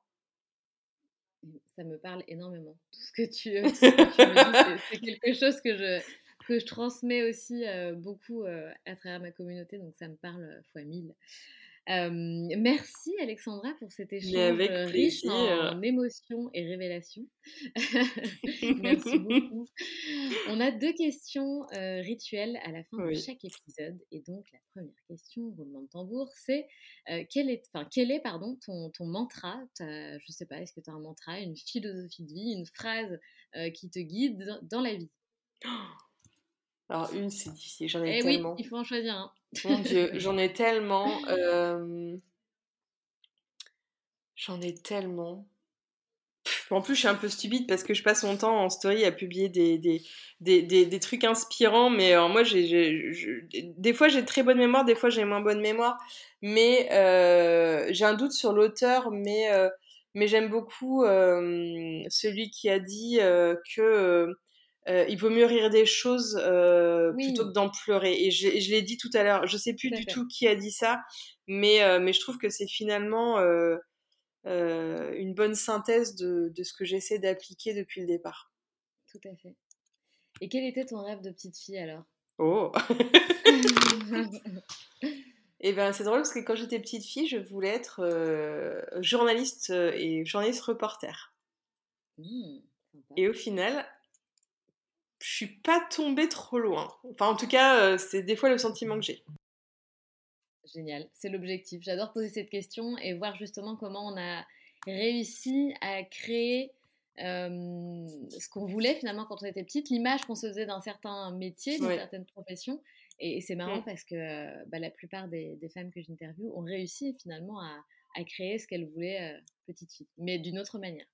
Ça me parle énormément. Tout ce que tu, me dis, *laughs* c'est quelque chose que je, que je transmets aussi beaucoup à travers ma communauté, donc ça me parle fois mille merci Alexandra pour cet échange riche en, émotions et révélations. *laughs* merci beaucoup. On a deux questions rituelles à la fin de chaque épisode. Et donc la première question, roulement de tambour, c'est quel est, quel est pardon, ton, ton mantra? Je ne sais pas, est-ce que tu as un mantra, une philosophie de vie, une phrase qui te guide dans la vie? *gasps* Alors, une, c'est difficile, j'en ai eh tellement. Oui, il faut en choisir un. Mon Dieu, *laughs* j'en ai tellement. Euh, j'en ai tellement. En plus, je suis un peu stupide parce que je passe mon temps en story à publier des, des, des, des, trucs inspirants. Mais alors, moi, j'ai, des fois, j'ai très bonne mémoire, des fois, j'ai moins bonne mémoire. Mais euh, j'ai un doute sur l'auteur, mais, euh, mais j'aime beaucoup celui qui a dit que euh, il vaut mieux rire des choses euh, plutôt que d'en pleurer. Et je, l'ai dit tout à l'heure, je sais plus du tout qui a dit ça, mais, euh, mais je trouve que c'est finalement une bonne synthèse de, de ce que j'essaie d'appliquer depuis le départ. Tout à fait. Et quel était ton rêve de petite fille alors? Oh Et *laughs* eh ben c'est drôle parce que quand j'étais petite fille, je voulais être journaliste et journaliste reporter. Mmh, et au final, je suis pas tombée trop loin. Enfin, en tout cas, euh, c'est des fois le sentiment que j'ai. Génial, c'est l'objectif. J'adore poser cette question et voir justement comment on a réussi à créer euh, ce qu'on voulait finalement quand on était petite, l'image qu'on se faisait d'un certain métier, d'une certaine profession. Et, c'est marrant mm. parce que euh, bah, la plupart des, femmes que j'interviewe ont réussi finalement à, créer ce qu'elles voulaient petite fille, mais d'une autre manière.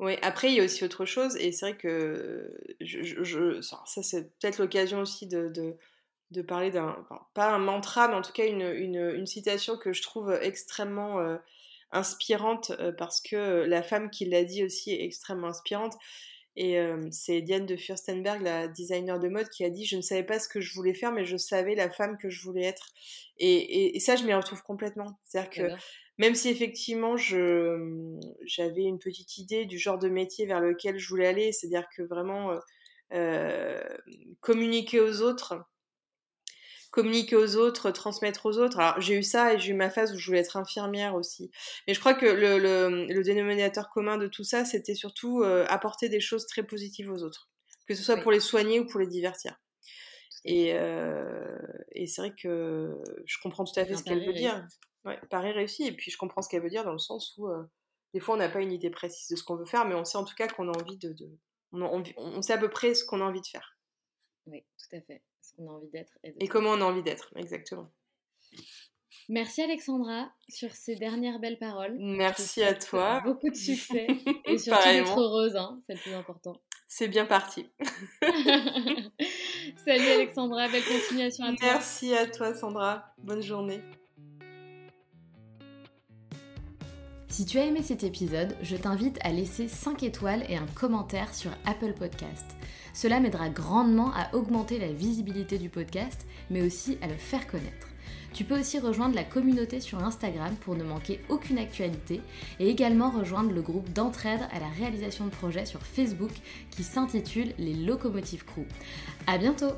Oui, après, il y a aussi autre chose, et c'est vrai que je, ça, c'est peut-être l'occasion aussi de, de parler d'un, pas un mantra, mais en tout cas une, une, citation que je trouve extrêmement euh, inspirante euh, parce que la femme qui l'a dit aussi est extrêmement inspirante. Et euh, c'est Diane de Furstenberg, la designer de mode, qui a dit Je ne savais pas ce que je voulais faire, mais je savais la femme que je voulais être. Et, et, ça, je m'y retrouve complètement. C'est-à-dire que même si effectivement j'avais une petite idée du genre de métier vers lequel je voulais aller, c'est-à-dire que vraiment communiquer aux autres, communiquer aux autres, transmettre aux autres. Alors j'ai eu ça et j'ai eu ma phase où je voulais être infirmière aussi. Mais je crois que le, le, dénominateur commun de tout ça, c'était surtout euh, apporter des choses très positives aux autres, que ce soit pour les soigner ou pour les divertir. Et, euh, et c'est vrai que je comprends tout à fait ce qu'elle veut dire. Ouais, Paris réussi. Et puis je comprends ce qu'elle veut dire dans le sens où euh, des fois on n'a pas une idée précise de ce qu'on veut faire, mais on sait en tout cas qu'on a envie de, on, on, sait à peu près ce qu'on a envie de faire. Oui, tout à fait ce qu'on a envie d'être. Et, comment on a envie d'être, exactement. Merci Alexandra sur ces dernières belles paroles. Merci à toi. Beaucoup de succès et *laughs* surtout d'être heureuse, hein, c'est le plus important. C'est bien parti. *laughs* Salut Alexandra, belle continuation à toi. Merci à toi Sandra, bonne journée. Si tu as aimé cet épisode, je t'invite à laisser 5 étoiles et un commentaire sur Apple Podcast. Cela m'aidera grandement à augmenter la visibilité du podcast, mais aussi à le faire connaître. Tu peux aussi rejoindre la communauté sur Instagram pour ne manquer aucune actualité et également rejoindre le groupe d'entraide à la réalisation de projets sur Facebook qui s'intitule Les Locomotives Crew. À bientôt!